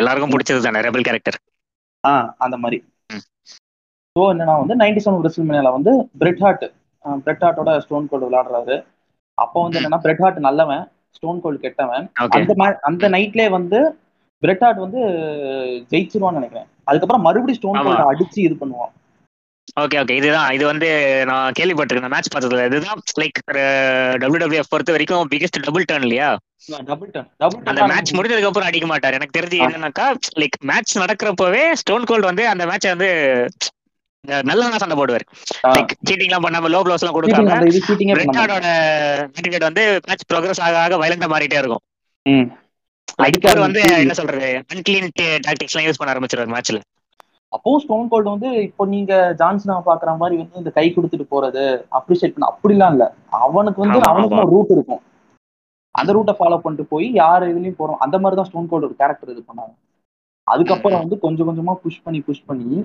எல்லாருக்கும் பிடிச்சது தானே ரெபல் கேரக்டர் ஆ அந்த மாதிரி. ஸோ என்னன்னா வந்து நைன்டி செவன் ரெசில்மேனியால வந்து பிரெட் ஹார்ட் பிரெட் ஹார்ட்டோட ஸ்டோன் கோல்டு விளையாடுறாரு அப்போ வந்து. என்னன்னா பிரெட் ஹார்ட் நல்லவன் ஸ்டோன் கோல்டு கெட்டவன் அந்த அந்த நைட்லயே வந்து பிரெட் ஹார்ட் வந்து ஜெயிச்சிருவான்னு நினைக்கிறேன் அதுக்கப்புறம் மறுபடியும் ஸ்டோன். கோல்டு அடிச்சு இது பண்ணுவான் ஓகே ஓகே இதுதான். இது வந்து நான் கேள்விப்பட்டிருக்கேன். மேட்ச் பார்த்ததுல. இதுதான் லைக் டபிள்யூ பொறுத்த வரைக்கும் பிகெஸ்ட் டபுள் டர்ன் இல்லையா? அந்த மேட்ச் முடிஞ்சதுக்கு அப்புறம் அடிக்க மாட்டார். எனக்கு தெரிஞ்சு. என்னன்னாக்கா லைக் மேட்ச் நடக்கிறப்பவே ஸ்டோன் கோல்ட் வந்து அந்த மேட்சை வந்து நல்லவனா சண்டை போடுவார். லைக் சீட்டிங் எல்லாம் பண்ணாம லோ ப்ளோஸ் எல்லாம் கொடுக்காம ஆட்டிடியூட் வந்து மேட்ச் ப்ரோக்ரஸ் ஆக ஆக வயலண்டா மாறிட்டே இருக்கும். லைக் வந்து என்ன சொல்றது அன்கிளீன் டாக்டிக்ஸ் எல்லாம் யூஸ் பண்ண ஆரம்பிச்சிருவார் மேட்ச்ல அப்பவும் ஸ்டோன் கோல்டு வந்து இப்போ நீங்க ஜான்சனா பாக்குற மாதிரி வந்து இந்த கை கொடுத்துட்டு போறது அப்ரிஷியேட் பண்ண அப்படிலாம் இல்ல. அவனுக்கு வந்து அவனுக்கு. ஒரு ரூட் இருக்கும். அந்த ரூட்டை ஃபாலோ பண்ணிட்டு போய் யார் இதுலயும் போறோம் அந்த மாதிரி தான் ஸ்டோன் கோல்டு ஒரு கேரக்டர் இது பண்ணாங்க. அதுக்கப்புறம் வந்து கொஞ்சம் கொஞ்சமா புஷ் பண்ணி புஷ் பண்ணி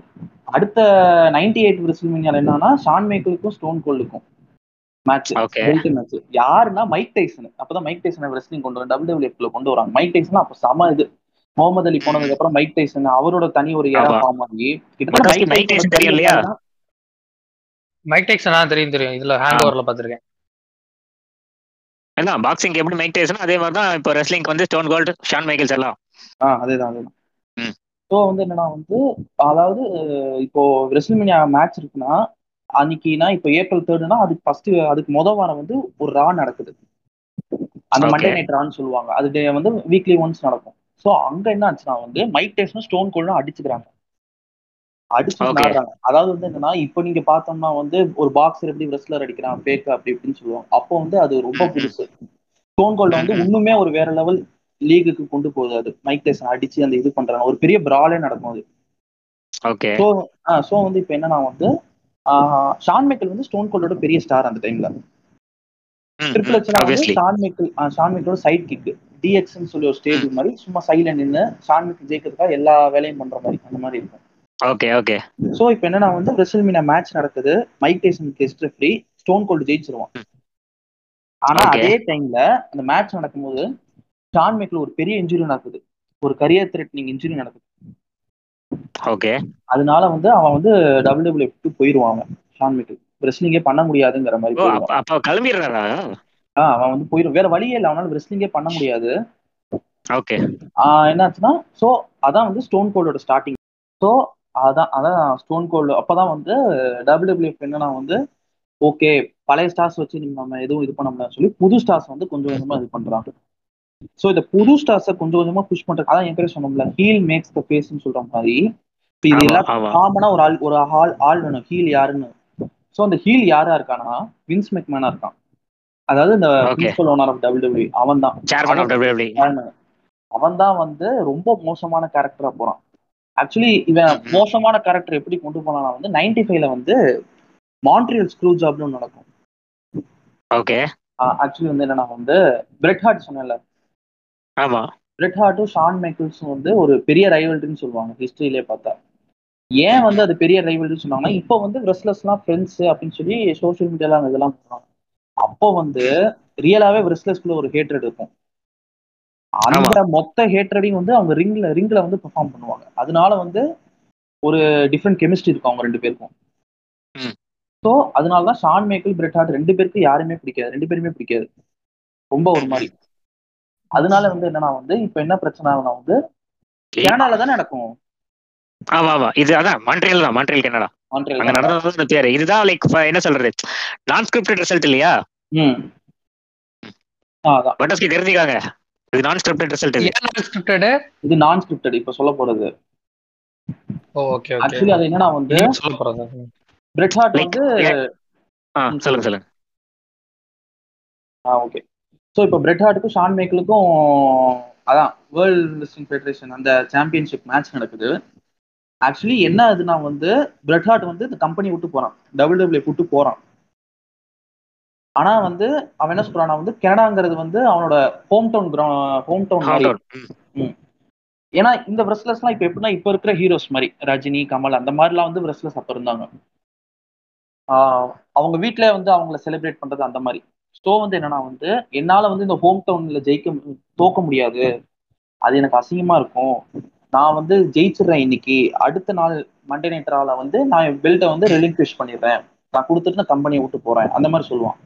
அடுத்த நைன்டி எயிட் ரெசில்மேனியால என்னன்னா ஷான் மேக்கலுக்கும் ஸ்டோன் கோல்டுக்கும் மேட்ச். பெல்ட் மேட்ச் யாருன்னா மைக் டைசன் அப்பதான் மைக் டைசன் ரெஸ்லிங் கொண்டு வந்து டபிள்யூஎஃப்ல கொண்டு வராங்க. மைக் டைசன் அப்ப செம இது. முகமது அலி போனதுக்கு அப்புறம் மைக் டைசன் அவரோட தனி ஒரு ஏரா. ஃபார்ம் ஆகி மொத்தத்துக்கு மைக் டைசன் தெரியும் இல்லையா? மைக் டெக்ஸனா தெரியும் தெரியும் இதுல ஹேங் ஓவர்ல பாத்திருக்கேன் அதான் பாக்ஸிங் எப்படி மைக் டைசன் அதே மாதிரி தான் இப்போ ரெஸ்லிங் வந்து ஸ்டோன் கோல்ட் ஷான் மைக்கேல்ஸ் எல்லாம் ஆ அதேதான் அதேதான் ம். ஸோ வந்து என்னன்னா வந்து அதாவது இப்போ ரெஸ்லிமினியா மேட்ச் இருக்குன்னா அன்னைக்குனா இப்போ ஏப்ரல் தேர்டுனா அதுக்கு ஃபர்ஸ்ட் அதுக்கு முத வாரம் வந்து ஒரு ரா நடக்குது அந்த. மண்டே நைட் ரான்னு சொல்லுவாங்க அது வந்து வீக்லி ஒன்ஸ் நடக்கும் ஸோ அங்க என்ன ஆச்சுன்னா வந்து மைக் டேஸ்னும் ஸ்டோன் கோல்டும் அடிச்சுக்கிறாங்க. அடிச்சு அதாவது வந்து என்னன்னா இப்போ நீங்க பார்த்தோம்னா வந்து ஒரு பாக்ஸர் எப்படி ரெஸ்லர் அடிக்கிறான் ஃபேக் அப்படி இப்படின்னு சொல்லுவாங்க. அப்போ வந்து அது ரொம்ப. புதுசு. ஸ்டோன் கோல்ட வந்து. இன்னுமே ஒரு வேற லெவல் லீகுக்கு கொண்டு போகுது அது. மைக் டேசன் அடிச்சு அந்த இது பண்றாங்க. ஒரு பெரிய பிராலே நடக்கும் அது. ஓகே ஸோ ஸோ வந்து இப்போ என்னன்னா வந்து ஷான் மைக்கேல் வந்து ஸ்டோன் கோல்டோட பெரிய ஸ்டார் அந்த டைம்ல triple obviously Shawn Michael Shawn மைக்கேலோட side kick டிஎக்ஸ்னு சொல்லி ஒரு ஸ்டேஜ் மாதிரி சும்மா சைட்ல நின்று மைக்கேல் ஜெயிக்கிறதுக்காக எல்லா வேலையும் பண்ற மாதிரி அந்த மாதிரி இருக்கும். ஓகே ஓகே ஸோ இப்போ என்னன்னா வந்து ரெசல்மினா மேட்ச் நடக்குது. Mike Tyson guest free Stone Cold ஜெயிச்சிருவான். ஆனா. அதே டைம்ல அந்த மேட்ச் நடக்கும்போது ஷான் மைக்கேல் ஒரு பெரிய இன்ஜுரி நடக்குது. ஒரு கரியர் த்ரெட்னிங் இன்ஜுரி நடக்குது. ஓகே அதனால வந்து அவன் வந்து டபிள்யூடபிள்யூ போயிருவான் அவன். ஷான் மைக்கேல் ரெஸ்லிங்கே பண்ண முடியாதுங்கிற மாதிரி அப்ப கிளம்பிடுறாரா? ஆ, அவன் வந்து போயிடும் வேற வழியே இல்லை. அவனால ரெஸ்லிங்கே பண்ண முடியாது. ஓகே. என்னாச்சுன்னா ஸோ அதான் வந்து ஸ்டோன் கோல்டோட ஸ்டார்டிங் ஸோ அதான் அதான் ஸ்டோன் கோல்டு அப்பதான் வந்து டபிள்யூடபிள்யூஎஃப் என்னன்னா வந்து ஓகே பழைய ஸ்டார்ஸ் வச்சு நம்ம எதுவும் இது பண்ண முடியாது சொல்லி புது ஸ்டார்ஸ் வந்து கொஞ்சம் கொஞ்சமா இது பண்றாங்க. ஸோ இந்த புது ஸ்டார்ஸை கொஞ்சம் கொஞ்சமா புஷ் பண்றது அதான் என் பேர் சொன்னோம்ல ஹீல் மேக்ஸ் த ஃபேஸ்ன்னு சொல்ற மாதிரி. இப்ப இது எல்லாம் ஆமா. காமனா ஒரு ஆள் ஒரு ஆள் ஆள் வேணும். ஹீல் யாருன்னு. ஸோ அந்த ஹீல் யாரா இருக்கானா வின்ஸ் மெக்மேனா இருக்கான். அதாவது இந்த. பிரின்சிபல் ஓனர் ஆஃப் டபிள்யூடபிள்யூ அவன் தான் டபிள்யூ அவன் தான் வந்து ரொம்ப மோசமான கேரக்டரா போறான். ஆக்சுவலி இவன். மோசமான கேரக்டர் எப்படி கொண்டு போனானா வந்து நைன்டி ஃபைவ்ல வந்து மான்ட்ரியல் ஸ்க்ரூ ஜாப்னு நடக்கும். ஓகே ஆக்சுவலி வந்து என்னன்னா வந்து பிரெட் ஹார்ட் சொன்னேன்ல. ஆமா. பிரெட் ஹார்ட்டும் ஷான் மைக்கிள்ஸும் வந்து ஒரு பெரிய ரைவல்ரின்னு சொல்லுவாங்க ஹிஸ்டரியிலே பார்த்தா. ஏன் வந்து அது பெரிய ரைவல்ரின்னு சொன்னாங்கன்னா இப்போ வந்து ரெஸ்லர்ஸ்லாம் ஃப்ரெண்ட்ஸ் அப்படின்னு சொல்லி சோஷியல் மீடியால அந்த இதெல்லாம் பண்ணுவாங்க அப்போ வந்து ரியலாவே ரெஸ்லர்ஸ்குள்ள ஒரு ஹேட்ரட் இருக்கும். அந்த மொத்த ஹேட்ரடையும் வந்து அவங்க ரிங்ல ரிங்ல வந்து பெர்ஃபார்ம் பண்ணுவாங்க. அதனால வந்து ஒரு டிஃப்ரெண்ட் கெமிஸ்ட்ரி இருக்கும் அவங்க ரெண்டு பேருக்கும். ஸோ அதனால தான் ஷான் மேக்கல் பிரெட் ஹார்ட் ரெண்டு பேருக்கும் யாருமே பிடிக்காது ரெண்டு பேருமே பிடிக்காது. ரொம்ப ஒரு மாதிரி. அதனால வந்து என்னன்னா வந்து இப்போ என்ன பிரச்சனை ஆகுனா வந்து கனடால தானே நடக்கும். ஆமா ஆமா. இது அதான் மான்ட்ரியல் தான் மான்ட்ரியல் கனடா அங்க நடந்தது பேரு. இதுதான் லைக் என்ன சொல்றது? நான் ஸ்கிரிப்டட் ரிசல்ட் இல்லையா? ம். ஆ, அதான். பட்டஸ்க்கு தெரிஞ்சுக்காங்க. இது நான் ஸ்கிரிப்டட் ரிசல்ட் இது. ஏன் ஸ்கிரிப்டடு இது நான் ஸ்கிரிப்டட் இப்போ சொல்ல போறது. ஓ ஓகே ஓகே. ஆக்சுவலி அது என்னன்னா வந்து சொல்ல போறது. பிரெட் ஹார்ட் வந்து ஆ சொல்லுங்க சொல்லுங்க. ஆ ஓகே. ஸோ இப்போ பிரெட் ஹார்ட்டுக்கும் ஷான் மேக்கலுக்கும் அதான் வேர்ல்டு ரெஸ்லிங் ஃபெடரேஷன் அந்த சாம்பியன்ஷிப் மேட்ச் நடக்குது. ஆக்சுவலி என்ன ஆகுதுன்னா வந்து பிரெட் ஹார்ட் வந்து இந்த கம்பெனி விட்டு போறான். டபுள் டபுள்யூ விட்டு போறான். ஆனா வந்து அவன் என்ன சொல்றான்னா வந்து கனடாங்கிறது வந்து அவனோட ஹோம் டவுன் ஹோம் டவுன். ஏன்னா இந்த ரெஸ்லர்ஸ்லாம் இப்போ எப்படின்னா இப்போ இருக்கிற ஹீரோஸ் மாதிரி. ரஜினி கமல் அந்த மாதிரிலாம் வந்து ரெஸ்லர்ஸ் அப்போ இருந்தாங்க. அவங்க வீட்டில வந்து அவங்கள செலிப்ரேட் பண்றது அந்த மாதிரி. ஸோ வந்து என்னன்னா வந்து என்னால வந்து இந்த ஹோம் டவுன்ல ஜெயிக்க தோக்க முடியாது. அது எனக்கு அசிங்கமா இருக்கும். நான் வந்து ஜெயிச்சிடுறேன் இன்னைக்கு. அடுத்த நாள் மண்டே நைட் ரால வந்து நான் பெல்ட்டை வந்து ரெலிங்க்விஷ் பண்ணிடுறேன். நான் கொடுத்துட்டு கம்பெனியை விட்டு போறேன். அந்த மாதிரி சொல்லுவான்.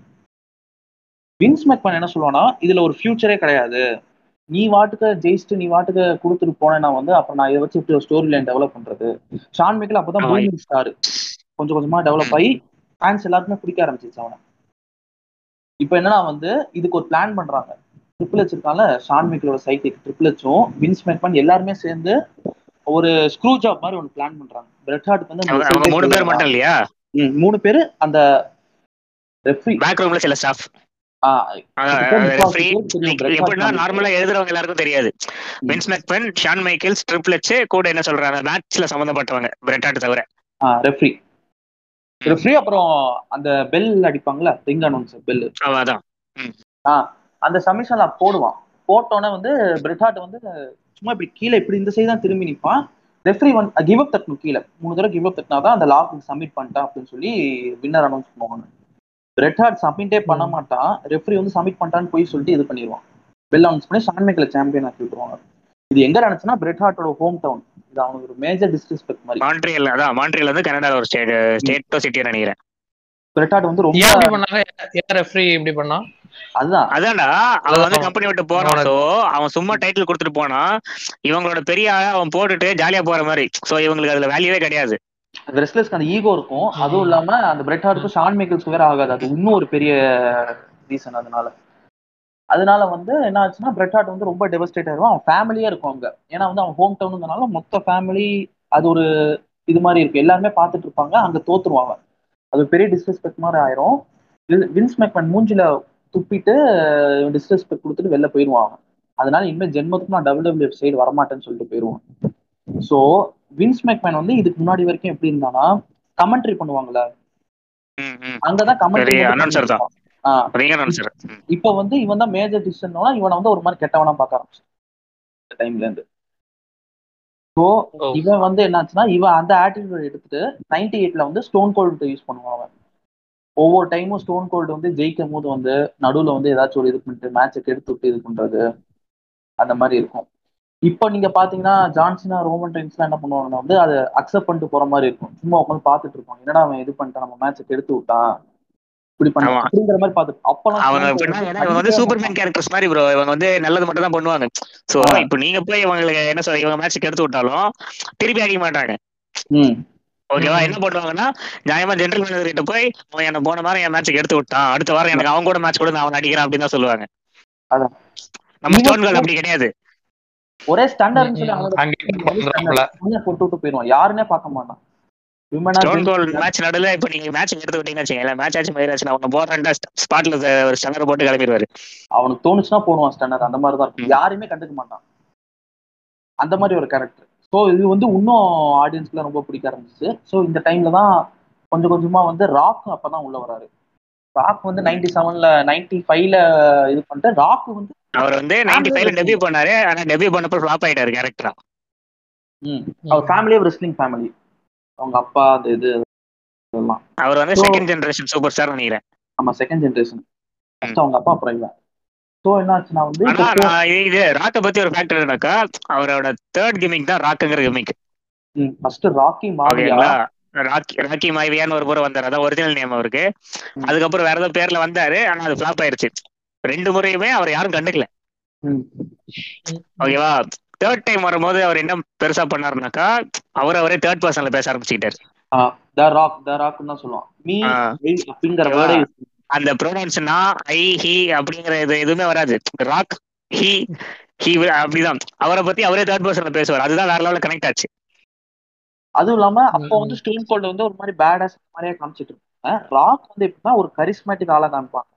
வின்ஸ் மேக்மேன் என்ன சொல்லுவானா இதுல ஒரு ஃபியூச்சரே கிடையாது. நீ வாட்டுக்கு ஜெயிச்சுட்டு நீ வாட்டுக்கு கொடுத்துட்டு போனேன்னா வந்து அப்புறம் நான் இதை வச்சு இப்படி ஒரு ஸ்டோரி லைன் டெவலப் பண்றது. ஷான் மேக்கல் அப்பதான். பூமிங் ஸ்டார் கொஞ்சம் கொஞ்சமா டெவலப் ஆகி ஃபேன்ஸ் எல்லாருக்குமே பிடிக்க ஆரம்பிச்சிச்சு அவனை. இப்போ என்னன்னா வந்து இதுக்கு ஒரு பிளான் பண்றாங்க. ட்ரிபிள் ஹெச் இருக்கால ஷான் மேக்கலோட சைக்கிக் ட்ரிபிள் ஹெச்சும் வின்ஸ் மேக்மேன் எல்லாருமே சேர்ந்து ஒரு ஸ்க்ரூ ஜாப் மாதிரி ஒன்று பிளான் பண்றாங்க. பிரெட் ஹார்ட் வந்து மூணு பேர் மட்டும் இல்லையா? மூணு பேரு அந்த ரெஃப்ரி பேக் ரூம்ல சில ஸ்டாஃப் எப்படின்னா நார்மலா எழுதுறவங்க எல்லாருக்கும் தெரியாது. Vince McMahon Shawn Michaels triple கூட என்ன சொல்றாங்க மேட்ச்ல சம்பந்தப்பட்டவங்க பிரெட்டாட் தவிர. ரெஃப்ரி ரெஃப்ரி அப்புறம் அந்த பெல் அடிப்பாங்கல்ல ரிங் அனௌன்சர் பெல் அதான். அந்த சமிஷன்ல போடுவான். போட்டோன்னே வந்து பிரெட்டாட் வந்து சும்மா இப்படி கீழே இப்படி இந்த சைடு தான் திரும்பி நிற்பான். ரெஃப்ரி வந்து கிவ் அப் தட்டணும் கீழே. மூணு தடவை கிவ் அப் தட்டினா தான் அந்த லாக் சப்மிட் பண்ணிட்டான் அப்படின்னு சொல்லி வின்னர் அனௌன்ஸ் பண்ணுவாங்க. பிரெட் ஹார்ட் சப்மிட்டே பண்ண மாட்டான். ரெஃப்ரி வந்து சப்மிட் பண்ணிட்டான்னு போய் சொல்லிட்டு இது பண்ணிடுவான். பெல் அனௌன்ஸ் பண்ணி ஷான் மேக்கல சாம்பியன் ஆக்கி விட்டுருவாங்க. இது எங்க நடந்துச்சுன்னா பிரெட் ஹார்ட்டோட ஹோம் டவுன் இது அவனுக்கு ஒரு மேஜர் டிஸ்ரெஸ்பெக்ட் மாதிரி. மான்ட்ரியல் அதான் மான்ட்ரியல் வந்து கனடா ஒரு ஸ்டேட் ஸ்டேட்டோ சிட்டியா நினைக்கிறேன். பிரெட் ஹார்ட் வந்து ரொம்ப இப்படி பண்ணாங்க? ரெஃப்ரி இப்படி பண்ணா அதுதான். அதான்டா அவன் வந்து. கம்பெனி விட்டு போறான். அவன் சும்மா டைட்டில் கொடுத்துட்டு போனா இவங்களோட பெரிய ஆளா அவன் போட்டுட்டு ஜாலியா போற மாதிரி. சோ இவங்களுக்கு அதுல வேல்யூவே கிடையாது. ரெஸ்லர்ஸ்க்கு அந்த ஈகோ இருக்கும். அதுவும் இல்லாம அந்த பிரெட் ஹார்ட்டுக்கும் ஷான் மேக்கல்ஸ்க்கு வேற ஆகாது. அது இன்னும் ஒரு பெரிய ரீசன் அதனால. அதனால வந்து என்ன ஆச்சுன்னா பிரெட் ஹார்ட் வந்து ரொம்ப டெவஸ்டேட் ஆயிடுவான். அவன் ஃபேமிலியே இருக்கும் அங்க. ஏன்னா வந்து அவன் ஹோம் டவுனுங்கிறனால மொத்த ஃபேமிலி அது ஒரு இது மாதிரி இருக்கு. எல்லாருமே பார்த்துட்டு இருப்பாங்க. அங்க தோத்துருவாங்க அது பெரிய டிஸ்ரெஸ்பெக்ட் மாதிரி ஆயிரும். வின்ஸ் மேக்மேன் மூஞ்சில துப்பிட்டு டிஸ்ரெஸ்பெக்ட் கொடுத்துட்டு வெளில போயிடுவான். அதனால இனிமேல் ஜென்மத்துக்கு நான் டபுள் டபுள்யூ சைடு வரமாட்டேன்னு சொல்லிட்டு போயிடுவான் ஸோ வின்ஸ் மேக்மேன் வந்து இதுக்கு முன்னாடி வரைக்கும் எப்படி இருந்தானா கமெண்ட்ரி பண்ணுவாங்கல்ல? ம், ம். அங்கதான் கமெண்ட்ரி இப்போ வந்து இவன் தான் மேஜர் டிசிஷன்னா இவனை வந்து ஒரு மாதிரி கெட்டவனா பார்க்க ஆரம்பிச்சு டைம்ல இருந்து. ஸோ. இவன் வந்து என்னாச்சுன்னா இவன் அந்த ஆட்டிடியூட் எடுத்துட்டு நைன்டி எயிட்ல வந்து ஸ்டோன் கோல்டு யூஸ் பண்ணுவான் அவன். ஒவ்வொரு டைமும் ஸ்டோன் கோல்டு வந்து ஜெயிக்கும் போது வந்து நடுவுல வந்து ஏதாச்சும் ஒரு இது பண்ணிட்டு மேட்சை கெடுத்து விட்டு இது பண்றது அந்த மாதிரி இருக்கும். இப்போ நீங்க பாத்தீங்கன்னா ஜான்சனா ரோமன் டைம்ஸ்லாம் என்ன பண்ணுவாங்கன்னா வந்து அதை அக்செப்ட் பண்ணிட்டு போற மாதிரி இருக்கும். சும்மா உட்காந்து பார்த்துட்டு இருப்பாங்க. என்னடா அவன் இது பண்ணிட்டான் நம்ம மேட்சை கெடுத்து விட்டான். இப்படி பண்ண ஆமா. அப்படிங்கிற மாதிரி பார்த்துட்டு அப்பெல்லாம் வந்து சூப்பர்மேன் கேரக்டர்ஸ் மாதிரி ப்ரோ இவங்க வந்து நல்லது மட்டும் தான் பண்ணுவாங்க. சோ ஆ. இப்போ நீங்க போய் இவங்களுக்கு என்ன சொல்ல இவங்க மேட்ச் எடுத்து விட்டாலும் திருப்பி அடிக்க மாட்டாங்க. ஓகேவா. என்ன பண்ணுவாங்கன்னா நியாயமா ஜென்ரல் மேனேஜர் கிட்ட போய் அவன் என்ன போன வாரம் என் மேட்ச் எடுத்து விட்டான். அடுத்த வாரம் எனக்கு அவங்க கூட மேட்ச் கூட நான் அவன் அடிக்கிறேன் அப்படின்னு தான் சொல்லுவாங்க. அதான். நம்ம இவன் ஸ்டோன் கால் அப்படி கிடையாது. ஒரே ஸ்டாண்டர்ட்னு சொல்லி. போட்டு விட்டு போயிடுவான். யாருன்னே பார்க்க மாட்டான். விமனா ஸ்டோன் கோல் மேட்ச் நடுவில் இப்போ நீங்க மேட்ச் எடுத்து விட்டீங்கன்னு மேட்ச் ஆச்சு மயிராச்சு நான் உன்னை போறேன்டா ஸ்பாட்ல ஒரு ஸ்டங்கரை போட்டு கிளம்பிடுவாரு. அவனுக்கு தோணுச்சுன்னா போடுவான் ஸ்டாண்டர்ட் அந்த மாதிரி தான் இருக்கும். ம். யாரையுமே கண்டுக்க மாட்டான். அந்த மாதிரி ஒரு கேரக்டர் ஸோ இது வந்து இன்னும் ஆடியன்ஸ்க்குலாம் ரொம்ப பிடிக்க ஆரம்பிச்சு ஸோ இந்த டைம்ல தான் கொஞ்சம் கொஞ்சமா வந்து ராக் அப்பதான் உள்ள வராரு. ராக் வந்து நைன்டி செவன்ல நைன்டி ஃபைவ்ல இது பண்ணிட்டு ராக் வந்து அவர் வந்து நைன்டி ஃபைவ்ல டெபியூ பண்ணாரு. ஆனா டெபியூ பண்ணப்போ ஃபிளாப் ஆயிட்டாரு கேரக்டரா ம், அவர் ஃபேமிலியே ரெஸ்லிங் ஃபேமிலி அவங்க அப்பா அந்த இது அவர் வந்து செகண்ட் ஜெனரேஷன் சூப்பர் ஸ்டார் நினைக்கிறேன். ஆமா செகண்ட் ஜென்ரேஷன் அவங்க அப்பா அப்புறம் இவன். ஸோ என்னாச்சுன்னா வந்து இது- ராக்கை பத்தி ஒரு ஃபேக்டர் என்னக்கா அவரோட தேர்ட் கிமிக் தான் ராக்குங்கிற gimmick first Rocky Maivia? Rocky Rocky மாய்வியான்னு ஒரு முறை வந்தாரு. அதான் ஒரிஜினல் நேம் அவருக்கு. அதுக்கப்புறம் வேற ஏதோ பேர்ல வந்தாரு ஆனா அது ஃபிளாப் ஆயிருச்சு. ரெண்டு முறையுமே அவர் யாரும் கண்டுக்கல. ஓகேவா? தேர்ட் டைம் வரும்போது அவர் என்ன பெருசா பண்ணாருனாக்கா அவர் அவரே தேர்ட் பர்சன்ல பேச ஆரம்பிச்சுக்கிட்டாரு. த ராக் த ராக்னு தான் சொல்லுவான். மீ ஆ. அப்படிங்கிற ஓகேவா? வேர்டே அந்த ப்ரொனவுன்ஸ்னா ஐ ஹி அப்படிங்கிற இது எதுவுமே வராது. ராக் ஹி ஹி அப்படிதான். அவரை பத்தி அவரே தேர்ட் பர்சன்ல பேசுவார். அதுதான் வேற லெவல்ல கனெக்ட் ஆச்சு. அதுவும் இல்லாம அப்போ. வந்து ஸ்டோன் கோல்டு வந்து ஒரு மாதிரி பேடாஸ் மாதிரியே காமிச்சிட்டு இருப்பாங்க ராக் வந்து எப்படின்னா ஒரு கரிஸ்மேட்டிக் ஆளா காமிப்பாங்க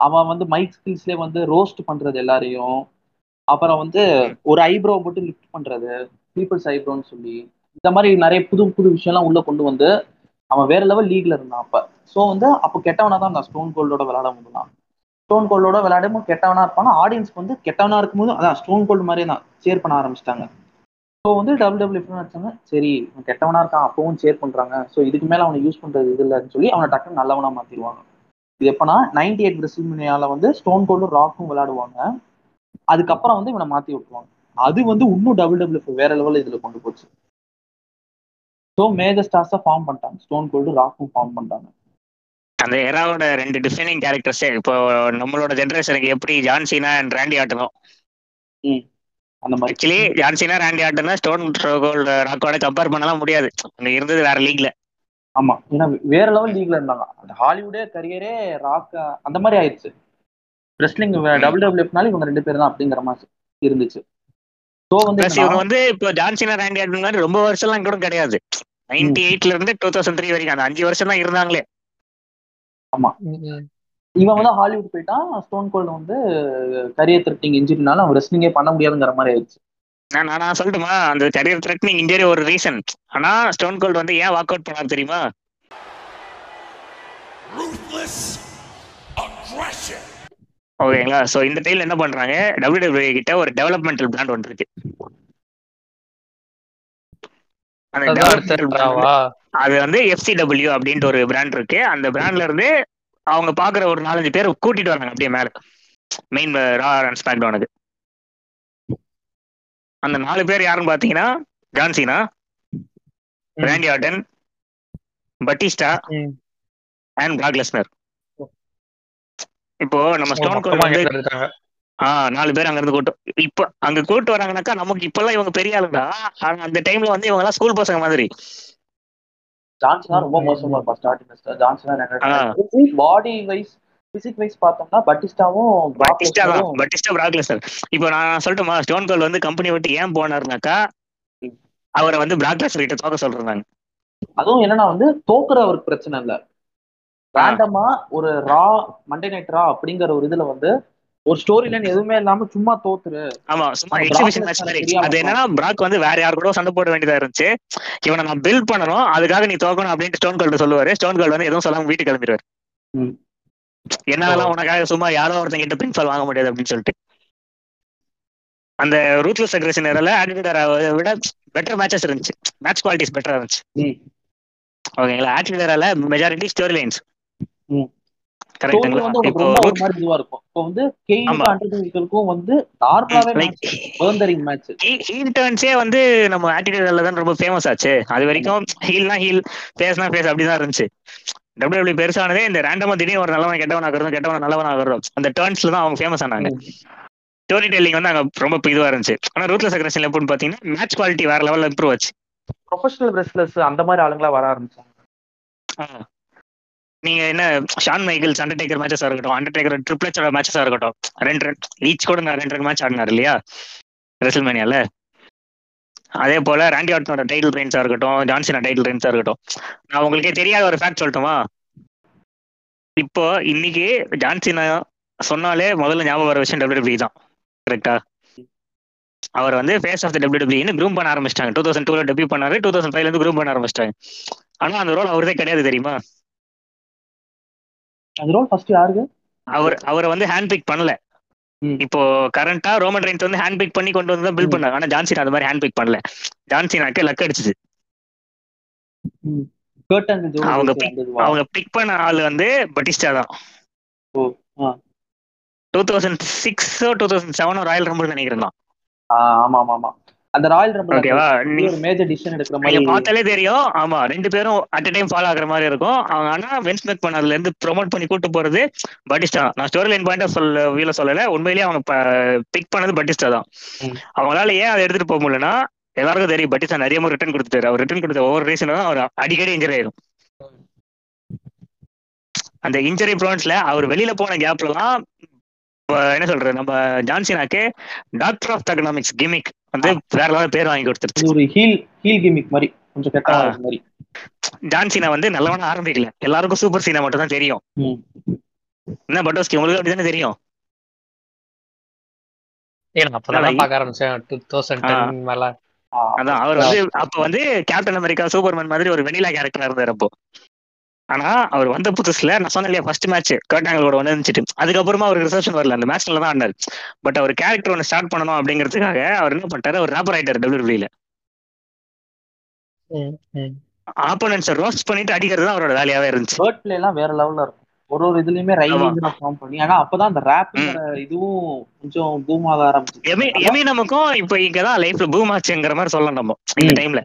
அவன் வந்து மைக் ஸ்கில்ஸ்லயே வந்து ரோஸ்ட் பண்றது எல்லாரையும். அப்புறம் வந்து ஒரு ஐப்ரோ மட்டும் லிஃப்ட் பண்றது. பீப்புள்ஸ் ஐப்ரோன்னு சொல்லி. இந்த மாதிரி நிறைய புது புது விஷயம்லாம் உள்ள கொண்டு வந்து அவன் வேற லெவல் லீக்ல இருந்தான் அப்ப. ஸோ வந்து அப்போ கெட்டவனா தான் அந்த ஸ்டோன் கோல்டோட விளையாட முடியலாம் ஸ்டோன் கோல்டோட விளையாடும் கெட்டவனா இருப்பான்? ஆடியன்ஸ்க்கு வந்து கெட்டவனா இருக்கும்போது அதான் ஸ்டோன் கோல்டு மாதிரியே தான் சேர் பண்ண ஆரம்பிச்சிட்டாங்க. ஸோ வந்து டபுள் டபுள் நினைச்சாங்க சரி அவன் கெட்டவனா இருக்கான் அப்பவும் சேர் பண்றாங்க. ஸோ இதுக்கு மேல அவனை யூஸ் பண்றது இது இல்லைன்னு சொல்லி அவனை டக்குன்னு நல்லவனா மாத்திடுவாங்க. இது எப்பனா நைன்டி எயிட் பிரசில்மினியால வந்து ஸ்டோன் கோல்டும் ராக்கும் விளையாடுவாங்க. அதுக்கப்புறம் வந்து இவனை மாத்தி விட்டுருவாங்க. அது வந்து இன்னும் டபுள் டபுள் வேற லெவலில் இதுல கொண்டு போச்சு. ஸோ மேஜர் ஸ்டார்ஸா ஃபார்ம் பண்ணிட்டாங்க. ஸ்டோன் கோல்டு ராக்கும் ஃபார்ம் பண்ணிட்டாங்க. அந்த எராவோட ரெண்டு டிஃபைனிங் கேரக்டர்ஸே இப்போ நம்மளோட ஜென்ரேஷனுக்கு எப்படி ஜான்சீனா அண்ட் ராண்டி ஆட்டனும் அந்த மாதிரி. ஆக்சுவலி ஜான்சீனா ராண்டி ஆட்டனா ஸ்டோன் கோல்டு ராக்கோட கம்பேர் பண்ணலாம் முடியாது. அங்க இருந்தது வேற லீக்ல ஆமா. ஏன்னா வேற லெவல் லீக்ல இருந்தாங்க. அந்த ஹாலிவுடே கரியரே ராக் அந்த மாதிரி ஆயிடுச்சு. ரெஸ்லிங் டபுள் டபுள்யூஎஃப்னால இவங்க ரெண்டு பேரும் தான் அப்படிங்கிற மாதிரி இருந்துச்சு. ஸோ வந்து இவங்க வந்து இப்போ ஜான்சீனா ராண்டி ஆட்டன் மாதிரி ரொம்ப வருஷம்லாம் கூட கிடையாது. நைன்டி எயிட்ல இருந்து டூ தௌசண்ட் த்ரீ வரைக்கும் அந்த அஞ்சு வருஷம் தான் இருந்தாங்களே. ம், ம். இவன் வந்து ஹாலிவுட் போயிட்டான் ஸ்டோன் கோல்டு வந்து கரியர் த்ரெட்டிங் இன்ஜுரினால அவன் ரெஸ்லிங்கே பண்ண முடியாதுங்கிற மாதிரி ஆயிடுச்சு. நான் நான் நான் சொல்லட்டுமா? அந்த கரியர் த்ரெட்னிங் இன்ஜரி ஒரு ரீசன் ஆனா ஸ்டோன் கோல்டு வந்து ஏன் வாக் அவுட் பண்ணாரு தெரியுமா? Ruthless aggression. ஓகேங்களா சோ இந்த டைம்ல என்ன பண்றாங்க? WWE கிட்ட ஒரு டெவலப்மெண்டல் பிராண்ட் ஒன்று இருக்கு. அது வந்து எஃப்சிடபிள்யூ அப்படின்ட்டு ஒரு பிராண்ட் இருக்கு. அந்த பிராண்ட்ல இருந்து அவங்க பாக்குற ஒரு நாலஞ்சு பேர் கூட்டிட்டு வராங்க அப்படியே மேல. மெயின் ரா அண்ட் ஸ்மாக் டவுனுக்கு அந்த நாலு பேர் யாருன்னு பாத்தீங்கன்னா John Cena. Randy Orton Batista. And Brock Lesnar இப்போ நம்ம ஸ்டோன் கோல்ட் வந்து இங்க இருக்காங்க ஆ நாலு பேர் அங்க இருந்து கூட்டு. இப்ப அங்க கூட்டு வராங்கனாக்கா நமக்கு இப்பெல்லாம் இவங்க பெரிய ஆளுங்க. ஆனா அந்த டைம்ல வந்து இவங்க எல்லாம் ஸ்கூல் பசங்க மாதிரி. ஜான்சனா ரொம்ப மோசமா இருப்பான் ஸ்டார்டிங் ஜான்சனா. பாடி வைஸ் பிசிக் வைஸ் பார்த்தோம்னா பட்டிஸ்டாவும் பட்டிஸ்டா தான். பட்டிஸ்டா பிராக் லெஸ்னர் இப்போ நான் சொல்லட்டுமா? ஸ்டோன் கோல்ட் வந்து கம்பெனி விட்டு ஏன் போனாருனாக்கா அவரை வந்து பிராக் லெஸ்னர் கிட்ட தோக்க சொல்றாங்க. அதுவும் என்னன்னா வந்து தோக்குற அவருக்கு பிரச்சனை இல்ல. ரேண்டமா ஒரு ரா மண்டே நைட் ரா அப்படிங்கிற ஒரு இதுல வந்து ஒரு ஸ்டோரி லைன் எதுவுமே இல்லாம சும்மா தோத்துரு. ஆமா சும்மா எக்ஸிபிஷன் மேட்ச் மாதிரி. அது என்னன்னா பிராக் வந்து வேற யார் கூட சண்டை போட வேண்டியதா இருந்துச்சு. இவனை நான் பில்ட் பண்ணணும் அதுக்காக நீ தோக்கணும் அப்படின்ட்டு ஸ்டோன் கோல்டு சொல்லுவாரு. ஸ்டோன் கோல்டு வந்து எதுவும் சொல்லாம வீட்டுக்கு கிளம்பிடுவாரு. என்னால உனக்காக சும்மா யாரோ ஒருத்தன் கிட்ட பின்ஃபால் வாங்க முடியாது அப்படின்னு சொல்லிட்டு. அந்த ரூத்லெஸ் அக்ரஷன் ஏரியால ஆட்டிடியூட் விட பெட்டர் மேட்சஸ் இருந்துச்சு. மேட்ச் குவாலிட்டிஸ் பெட்டரா இருந்துச்சு. ஓகேங்களா? ஆட்டிடியூட் மெஜாரிட்டி ஸ்டோரி லைன்ஸ் வந்து நம்ம ஆட்டிடியூட்ல தான் ரொம்ப ஃபேமஸ் ஆச்சு. அது வரைக்கும் ஹீல்னா ஹீல் ஃபேஸ்னா ஃபேஸ் அப்படிதான் இருந்துச்சு. டபிள்யூ பெருசானதே இந்த ரேண்டமா திடீர்னு ஒரு நல்லவன் கெட்டவன் ஆகிறதும் கெட்டவன் நல்லவன் ஆகிறதும் அந்த டர்ன்ஸ்ல தான் அவங்க ஃபேமஸ் ஆனாங்க. ஸ்டோரி டெல்லிங் வந்து அங்க ரொம்ப இதுவா இருந்துச்சு. ஆனா ரூத்லெஸ் அக்ரஷன் எப்படின்னு பாத்தீங்கன்னா மேட்ச் குவாலிட்டி வேற லெவல்ல இம்ப்ரூவ் ஆச்சு. ப்ரொஃபஷனல் ரெஸ்லர்ஸ் அந்த மாதிரி ஆளுங்களா வர ஆரம்பிச்சாங்க. நீங்க என்ன ஷான் மைக்கேல்ஸ் அண்டர்டேக்கர் மேட்சஸா இருக்கட்டும் அண்டர்டேக்கர் ட்ரிப்ளெட்ஸோட மேட்சஸா இருக்கட்டும் ரெண்டு ரீச் ஈச் கூட நான் ரெண்டு மேட்ச் ஆடினார் இல்லையா? ரெசல்மேனியால அதே போல ராண்டி ஆர்டனோட டைட்டில் ரெயின்ஸா இருக்கட்டும் ஜான்சனா டைட்டில் ரெயின்ஸா இருக்கட்டும். நான் உங்களுக்கே தெரியாத ஒரு ஃபேக்ட் சொல்லட்டுமா? இப்போ இன்னைக்கு ஜான்சினா சொன்னாலே முதல்ல ஞாபகம் வர விஷயம் டபிள்யூ தான். கரெக்டா அவர் வந்து face of the W groom பண்ண ஆரம்பிச்சிட்டாங்க. டூ தௌசண்ட் டூல டெபியூ பண்ணாரு டூ தௌசண்ட் ஃபைவ்ல இருந்து க்ரூம் பண்ண ஆரம்பிச்சிட்டாங்க ஆனா அந்த ரோல் அவரதே கிடையாது தெரியுமா? அது ரோல் ஃபர்ஸ்ட் யாருக்கு? அவர் அவரை வந்து ஹேண்ட் பிக் பண்ணல. இப்போ கரண்டா ரோமன் ரெயின்ஸ் வந்து ஹேண்ட் பிக் பண்ணி கொண்டு வந்து பில்ட் ம். பண்ணாங்க. ஆனா ஜான்சினா அது மாதிரி ஹேண்ட் பிக் பண்ணல ஜான்சினாக்கு லக் அடிச்சுது. அவங்க அவங்க பிக் பண்ண ஆள் வந்து பட்டிஸ்டா தான். டூ தௌசண்ட் சிக்ஸோ டூ தௌசண்ட் செவனோ ராயல் ரம்பிள் நினைக்கிறேன் தான். ஆமா ஆமா ஆமா. அந்த ராயல் ரம்பிள் ஓகேவா ஒரு மேஜர் டிசிஷன் எடுக்கிற மாதிரி பார்த்தாலே தெரியும். ஆமா ரெண்டு பேரும் அட் டைம் ஃபாலோ ஆகுற மாதிரி இருக்கும். அவங்க ஆனா வென்ஸ் மேக் பண்ண அதுல இருந்து ப்ரோமோட் பண்ணி கூட்டு போறது பட்டிஸ்டா நான் ஸ்டோரி லைன் பாயிண்ட் சொல்ல வீல சொல்லல. உண்மையிலேயே அவங்க பிக் பண்ணது பட்டிஸ்டா தான். அவங்களால ஏன் அதை எடுத்துட்டு போக முடியலன்னா எல்லாருக்கும் தெரியும் பட்டிஸ்டா நிறைய முறை ரிட்டர்ன் கொடுத்துட்டாரு. அவர் ரிட்டர்ன் கொடுத்த ஒவ்வொரு ரீசனும் தான் அவர் அடிக்கடி இன்ஜரி ஆயிரும். அந்த இன்ஜரி ப்ரோன்ஸ்ல அவர் வெளியில போன கேப்லலாம் என்ன சொல்றது நம்ம ஜான்சினாக்கு டாக்டர் ஆஃப் எக்கனாமிக்ஸ் கிமிக் வந்து வேற லெவல் பேர் வாங்கி கொடுத்துருச்சு. ஒரு ஹீல் ஹீல் கிமிக் மாதிரி கொஞ்சம் கெட்ட. மாதிரி. ஜான்சினா வந்து நல்லவனா ஆரம்பிக்கல. எல்லாருக்கும் சூப்பர் சீனா மட்டும் தான் தெரியும். என்ன பட்டோஸ்கி உங்களுக்கு அப்படிதானே தெரியும். அதான். அவர் வந்து அப்ப வந்து கேப்டன் அமெரிக்கா சூப்பர்மேன் மாதிரி ஒரு வெனிலா கேரக்டரா இருந்தார் அப்போ. ஆனா அவர் வந்த புதுசுல நான் சொன்னேன் இல்லையா ஃபர்ஸ்ட் மேட்ச் கர்டாங்களோட வந்து இருந்துச்சு அதுக்கப்புறமா அவருக்கு ரிசப்ஷன் வரல அந்த மேட்ச்ல தான் ஆடினார். பட் அவர் கேரக்டர் ஒன்று ஸ்டார்ட் பண்ணணும் அப்படிங்கிறதுக்காக அவர் என்ன பண்ணிட்டாரு அவர் ரேப்பர் ஆயிட்டார் டபிள்யூபிள்யூல ஆப்போனன்ஸை ரோஸ்ட் பண்ணிட்டு அடிக்கிறது தான் அவரோட வேலையாவே இருந்துச்சு. வேர்ட் பிளே எல்லாம் வேற லெவல்ல இருக்கும். ஒரு ஒரு இதுலயுமே ரைலிங் ஃபார்ம் பண்ணி ஆனா அப்பதான் அந்த ரேப்புங்கிற இதுவும் கொஞ்சம் பூம் ஆக எமி ஆரம்பிச்சு எமி நமக்கும் இப்போ இங்கதான் லைஃப்ல பூம் ஆச்சுங்கிற மாதிரி சொல்லலாம் நம்ம இந்த. டைம்ல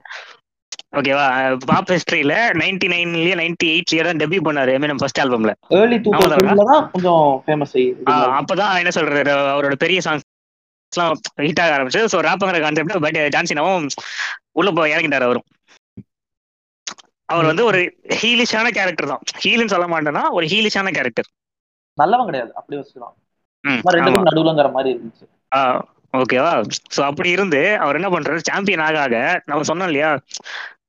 ஓகேவா பாப் ஹிஸ்டரியில நைன்டி நைன்லயே நைன்டி எயிட்லயே தான் டெபியூ பண்ணாரு எமினம் ஃபர்ஸ்ட் ஆல்பம்ல ஏர்லி டூ கொஞ்சம் ஃபேமஸ் அப்பதான் என்ன சொல்றது அவரோட பெரிய சாங்ஸ் எல்லாம் ஹிட் ஆக ஆரம்பிச்சு ஸோ ராப்புங்கிற கான்செப்ட் பட் ஜான்சினாவும் உள்ள போய் இறங்கிட்டாரு அவரும். அவர் வந்து ஒரு ஹீலிஷான கேரக்டர் தான். ஹீலின்னு சொல்ல மாட்டேன்னா ஒரு ஹீலிஷான கேரக்டர் நல்லவன் கிடையாது அப்படி வச்சுக்கலாம். நடுவுலங்கிற மாதிரி இருந்துச்சு. ஓகேவா ஸோ அப்படி இருந்து அவர் என்ன பண்றாரு சாம்பியன் ஆக ஆக நம்ம சொன்னோம் இல்லையா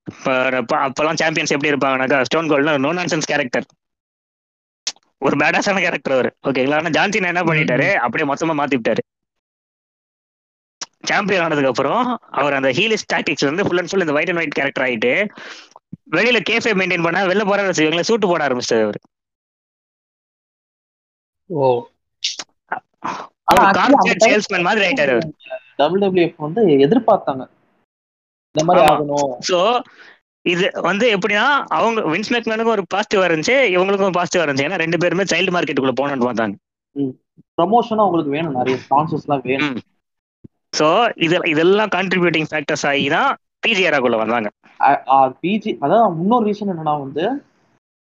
இப்போ அப்ப- அப்பெல்லாம் சாம்பியன்ஸ் எப்படி இருப்பாங்கனாக்கா ஸ்டோன் கோல்ட்னா நோ நான்சென்ஸ் கேரக்டர் ஒரு பேடாஸான கேரக்டர் அவர். ஓகேங்களா ஆனா ஜான்சின் என்ன பண்ணிட்டாரு? அப்படியே மொத்தமா மாத்தி விட்டாரு சாம்பியன் ஆனதுக்கு அப்புறம் அவர் அந்த ஹீலிஸ் டாக்டிக்ஸ் வந்து ஃபுல் அண்ட் ஃபுல் இந்த ஒயிட் அண்ட் ஒயிட் கேரக்டர் ஆயிட்டு வெளியில கேஃபே மெயின்டைன் பண்ணா வெளில போற வச்சுக்கோங்களேன் சூட்டு போட ஆரம்பிச்சிட்டாரு அவர். ஓ. சேல்ஸ்மேன் மாதிரி ஆயிட்டாரு WWF வந்து எதிர்பார்த்தாங்க. இந்த மாதிரி. ஆகணும். சோ இது வந்து எப்படின்னா அவங்க வின்ஸ் மேக்மேனுக்கும் ஒரு பாசிட்டிவ் இருந்துச்சு இவங்களுக்கும் பாசிட்டிவ் இருந்துச்சு. ஏன்னா ரெண்டு பேருமே சைல்டு மார்க்கெட்டுக்குள்ள போகணும்னு பார்த்தாங்க. ப்ரமோஷனும் உங்களுக்கு வேணும் நிறைய ஸ்பான்சர்ஸ் எல்லாம் வேணும். சோ இது இதெல்லாம் கான்ட்ரிபியூட்டிங் ஃபேக்டர்ஸ் ஆகி தான் பிஜிஆராக்குள்ள வந்தாங்க. பிஜி அதான் இன்னொரு ரீசன் என்னன்னா வந்து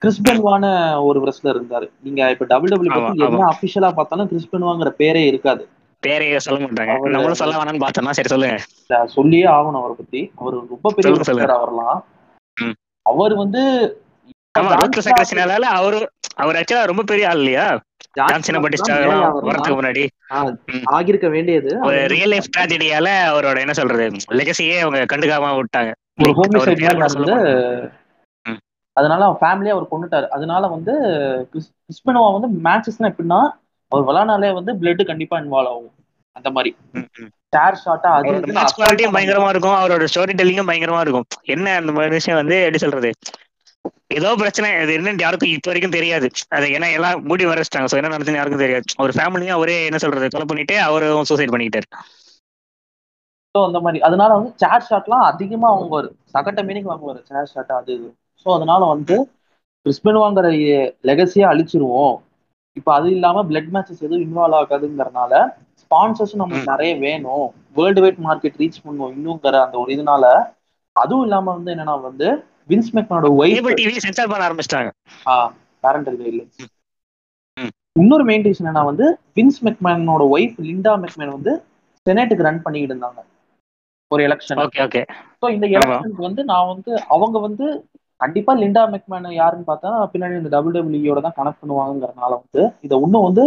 கிறிஸ்பென்வான ஒரு ரெஸ்லர் இருந்தாரு. நீங்க இப்ப டபுள் டபுள்யூ ஆமா, பத்தி என்ன அபிஷியலா பார்த்தாலும் கிறிஸ்பென்வாங்கிற பேரே இருக்காது. பேரையே சொல்ல மாட்டாங்க. நம்மளும் சொல்ல வேணாம்னு பார்த்தோம்னா சரி சொல்லுங்க. சொல்லியே ஆகணும் அவரை பத்தி. அவர் ரொம்ப பெரிய அவர்லாம். அவர் வந்து அவரு அவர் ஆக்சுவலா ரொம்ப பெரிய ஆள் இல்லையா? வரதுக்கு முன்னாடி. ம். ஆகியிருக்க வேண்டியது. ரியல் லைஃப் ட்ராஜடியால அவரோட என்ன சொல்றது லெகசியே அவங்க கண்டுக்காம விட்டாங்க. அதனால அவன் ஃபேமிலியா அவர் கொண்டுட்டாரு அதனால வந்து கிறிஸ்- கிறிஸ்பெனோவா வந்து மேட்சஸ்னா எப்படின்னா அவர் விளாட்னாலே வந்து பிளட் கண்டிப்பா இன்வால்வ் ஆகும். அந்த மாதிரி. சேர் ஷாட்டா அது மேட்ச் குவாலிட்டியும் பயங்கரமா இருக்கும். அவரோட ஸ்டோரி டெல்லிங்கும் பயங்கரமா இருக்கும். என்ன அந்த மாதிரி விஷயம் வந்து எப்படி சொல்றது? ஏதோ பிரச்சனை. அது என்னன்னு யாருக்கும் இப்ப வரைக்கும் தெரியாது. அது ஏன்னா எல்லாம் மூடி வரைச்சிட்டாங்க சோ என்ன நடந்துன்னு யாருக்கும் தெரியாது. ஒரு ஃபேமிலியும் அவரே என்ன சொல்றது? கொலை பண்ணிட்டு அவரும் சூசைட் பண்ணிக்கிட்டாரு. So, அந்த மாதிரி. அதனால வந்து சேர் ஷாட்லாம் அதிகமா வாங்குவாரு சகட்ட மீனிங் வாங்குவாரு. சேர் ஷாட் அது ஸோ அதனால வந்து கிறிஸ்பெனோவாங்கிற லெகசியா அழிச்சிருவோம். இப்போ அது இல்லாம பிளட் மேட்சஸ் எதுவும் இன்வால்வ் ஆகாதுங்கிறனால ஸ்பான்சர்ஸும் நமக்கு. நிறைய வேணும். வேர்ல்டு வைட் மார்க்கெட் ரீச் பண்ணுவோம் இன்னுங்கிற அந்த ஒரு இதனால அதுவும் இல்லாம வந்து என்னன்னா வந்து வின்ஸ் மெக்மனோட ஒய்ஃப் டிவி சென்சார் பண்ண ஆரம்பிச்சிட்டாங்க. Parental guidelines. இன்னொரு மெயின் ரீசன் என்ன வந்து வின்ஸ் மெக்மேனோட ஒய்ஃப் லிண்டா மெக்மேன் வந்து செனேட்டுக்கு ரன் பண்ணிக்கிட்டு இருந்தாங்க. ஒரு எலெக்ஷன் ஓகே ஓகே ஸோ இந்த எலெக்ஷனுக்கு வந்து நான் வந்து அவங்க வந்து கண்டிப்பா லிண்டா மெக்மேன் யாருன்னு பார்த்தா பின்னாடி இந்த டபுள் டபிள்யூயோட தான் கனெக்ட் பண்ணுவாங்கறதுனால வந்து இதை இன்னும் வந்து